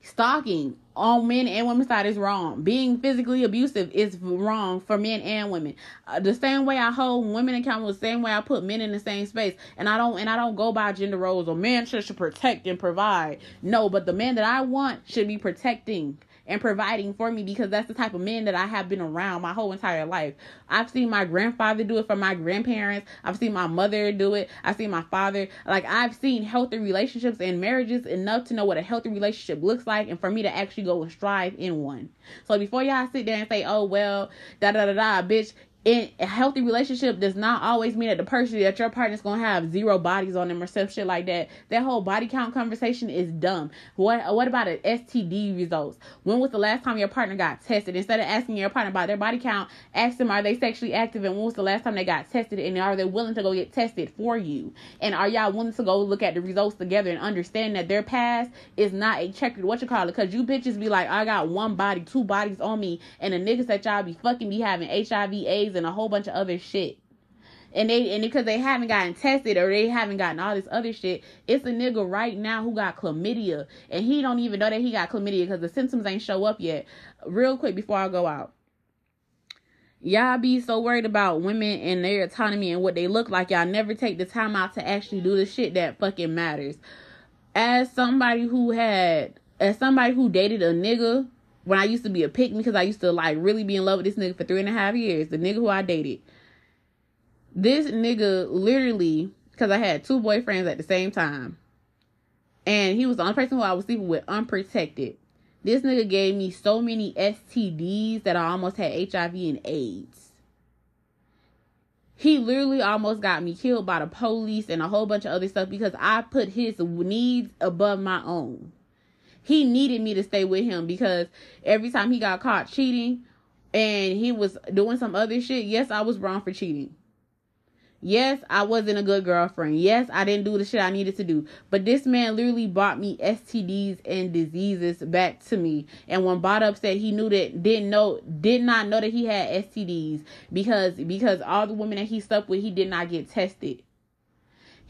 Stalking on men and women's side is wrong. Being physically abusive is wrong for men and women. Uh, the same way I hold women accountable, the same way I put men in the same space, and I don't and I don't go by gender roles or men should, should protect and provide. No, but the man that I want should be protecting and providing for me because that's the type of men that I have been around my whole entire life. I've seen my grandfather do it for my grandparents. I've seen my mother do it. I've seen my father. Like I've seen healthy relationships and marriages enough to know what a healthy relationship looks like and for me to actually go and strive in one. So before y'all sit there and say, "Oh well, da da da da," bitch, in a healthy relationship does not always mean that the person that your partner's gonna have zero bodies on them or some shit like that. That whole body count conversation is dumb. What what about an STD results? When was the last time your partner got tested? Instead of asking your partner about their body count, ask them are they sexually active and when was the last time they got tested and are they willing to go get tested for you? And are y'all willing to go look at the results together and understand that their past is not a checkered what you call it? Cause you bitches be like, I got one body, two bodies on me, and the niggas that y'all be fucking be having HIV, AIDS and a whole bunch of other shit. And they and because they haven't gotten tested or they haven't gotten all this other shit, it's a nigga right now who got chlamydia and he don't even know that he got chlamydia because the symptoms ain't show up yet. Real quick before I go out. Y'all be so worried about women and their autonomy and what they look like. Y'all never take the time out to actually do the shit that fucking matters. As somebody who had, as somebody who dated a nigga when I used to be a pick me because I used to like really be in love with this nigga for three and a half years. The nigga who I dated. This nigga literally, because I had two boyfriends at the same time. And he was the only person who I was sleeping with unprotected. This nigga gave me so many STDs that I almost had HIV and AIDS. He literally almost got me killed by the police and a whole bunch of other stuff because I put his needs above my own he needed me to stay with him because every time he got caught cheating and he was doing some other shit, yes, I was wrong for cheating. Yes, I wasn't a good girlfriend. Yes, I didn't do the shit I needed to do. But this man literally brought me STDs and diseases back to me. And when brought up said he knew that didn't know did not know that he had STDs because because all the women that he slept with he did not get tested.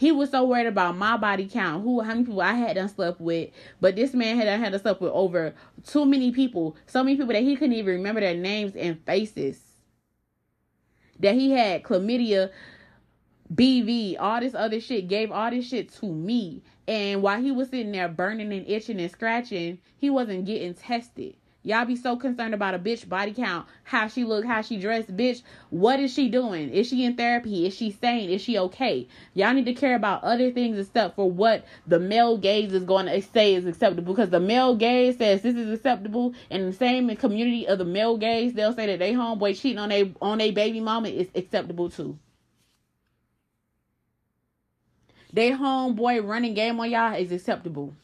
He was so worried about my body count, who, how many people I had done slept with. But this man had had to slept with over too many people, so many people that he couldn't even remember their names and faces. That he had chlamydia, BV, all this other shit, gave all this shit to me. And while he was sitting there burning and itching and scratching, he wasn't getting tested. Y'all be so concerned about a bitch body count, how she look, how she dressed. Bitch, what is she doing? Is she in therapy? Is she sane? Is she okay? Y'all need to care about other things except for what the male gaze is going to say is acceptable. Because the male gaze says this is acceptable, and the same community of the male gaze, they'll say that they homeboy cheating on a on a baby mama is acceptable too. They homeboy running game on y'all is acceptable.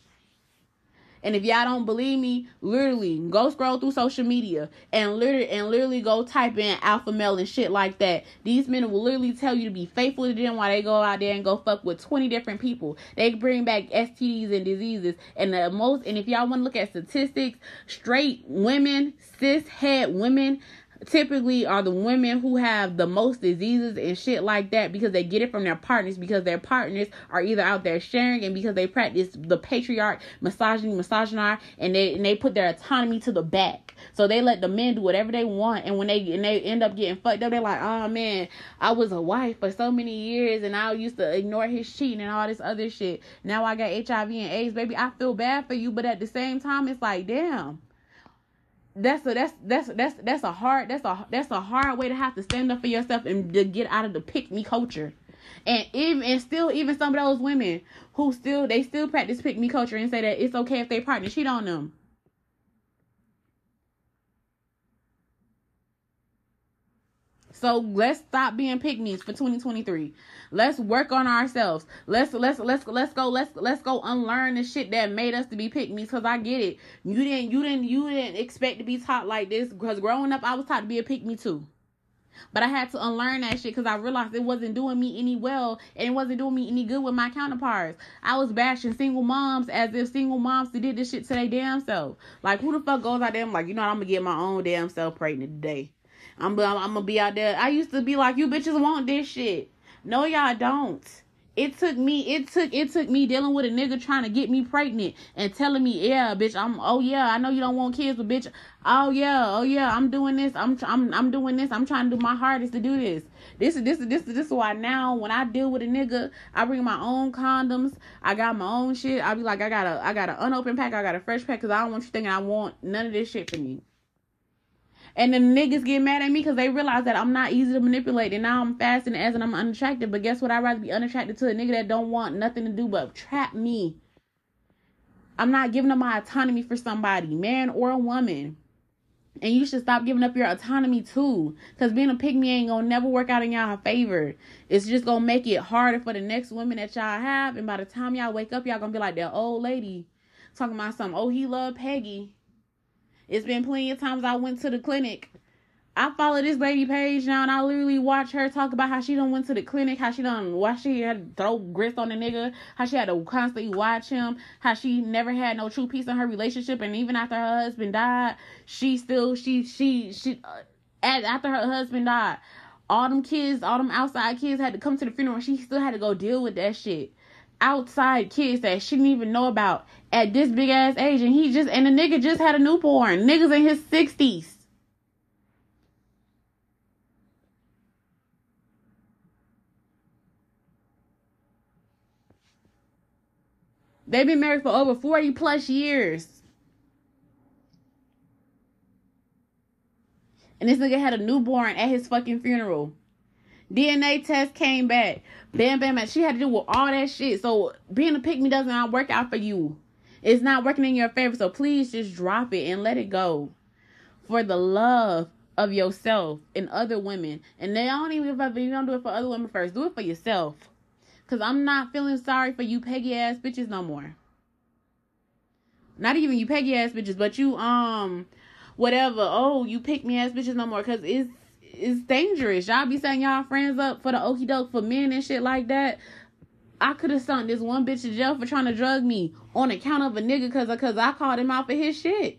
And if y'all don't believe me, literally go scroll through social media and literally and literally go type in alpha male and shit like that. These men will literally tell you to be faithful to them while they go out there and go fuck with 20 different people. They bring back STDs and diseases. And the most and if y'all want to look at statistics, straight women, cishet women typically are the women who have the most diseases and shit like that because they get it from their partners because their partners are either out there sharing and because they practice the patriarch misogyny misogyny and they and they put their autonomy to the back. So they let the men do whatever they want and when they and they end up getting fucked up they're like oh man i was a wife for so many years and i used to ignore his cheating and all this other shit. Now i got hiv and aids. Baby i feel bad for you but at the same time it's like damn that's a that's that's that's that's a hard that's a that's a hard way to have to stand up for yourself and to get out of the pick me culture. And even and still even some of those women who still they still practice pick me culture and say that it's okay if they partner cheat on them. So let's stop being pick me's for 2023. Let's work on ourselves. Let's let's let's let's go let's let's go unlearn the shit that made us to be pick me's. Cause I get it. You didn't you didn't you didn't expect to be taught like this. Cause growing up I was taught to be a pick me too. But I had to unlearn that shit because I realized it wasn't doing me any well and it wasn't doing me any good with my counterparts. I was bashing single moms as if single moms did this shit to their damn self. Like who the fuck goes out there like, you know, what, I'm gonna get my own damn self pregnant today. I'm, I'm, I'm gonna be out there. I used to be like, you bitches want this shit. No, y'all don't. It took me, it took, it took me dealing with a nigga trying to get me pregnant and telling me, yeah, bitch, I'm, oh yeah, I know you don't want kids, but bitch, oh yeah, oh yeah, I'm doing this, I'm, I'm, I'm doing this, I'm trying to do my hardest to do this. This is, this is, this is, this is why now when I deal with a nigga, I bring my own condoms, I got my own shit. I be like, I got a, I got an unopened pack, I got a fresh pack, cause I don't want you thinking I want none of this shit from you. And the niggas get mad at me because they realize that I'm not easy to manipulate. And now I'm fast and as and I'm unattractive. But guess what? I'd rather be unattracted to a nigga that don't want nothing to do but trap me. I'm not giving up my autonomy for somebody, man or a woman. And you should stop giving up your autonomy too. Because being a pick me ain't gonna never work out in y'all favor. It's just gonna make it harder for the next women that y'all have. And by the time y'all wake up, y'all gonna be like that old lady talking about something. Oh, he loved Peggy. It's been plenty of times I went to the clinic. I follow this lady page now and I literally watch her talk about how she done went to the clinic, how she done why she had to throw grist on the nigga, how she had to constantly watch him, how she never had no true peace in her relationship, and even after her husband died, she still she she she uh, after her husband died, all them kids, all them outside kids had to come to the funeral. She still had to go deal with that shit outside kids that she didn't even know about at this big ass age. And he just, and the nigga just had a newborn. Niggas in his 60s. They've been married for over 40 plus years. And this nigga had a newborn at his fucking funeral. DNA test came back. Bam, bam, bam. She had to deal with all that shit. So being a pick me does not work out for you. It's not working in your favor. So please just drop it and let it go. For the love of yourself and other women. And they don't even if you don't do it for other women first. Do it for yourself. Cause I'm not feeling sorry for you peggy ass bitches no more. Not even you peggy ass bitches, but you um whatever. Oh, you pick me ass bitches no more. Cause it's it's dangerous. Y'all be setting y'all friends up for the okey doke for men and shit like that. I could have sent this one bitch to jail for trying to drug me on account of a nigga cause, cause I called him out for his shit.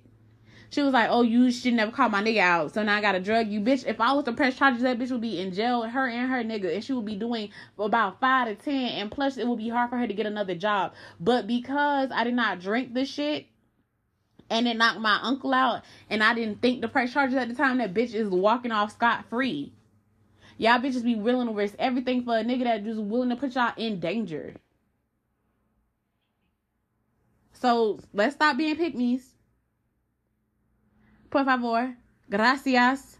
She was like, Oh, you should never call my nigga out. So now I gotta drug you, bitch. If I was to press charges, that bitch would be in jail, her and her nigga, and she would be doing about five to ten, and plus it would be hard for her to get another job. But because I did not drink the shit, and it knocked my uncle out and I didn't think the press charges at the time, that bitch is walking off scot free. Y'all bitches be willing to risk everything for a nigga that just willing to put y'all in danger. So let's stop being pick me's. Por favor. Gracias.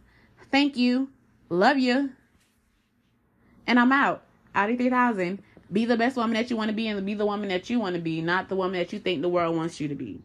Thank you. Love you. And I'm out. Audi 3000. Be the best woman that you want to be and be the woman that you want to be, not the woman that you think the world wants you to be.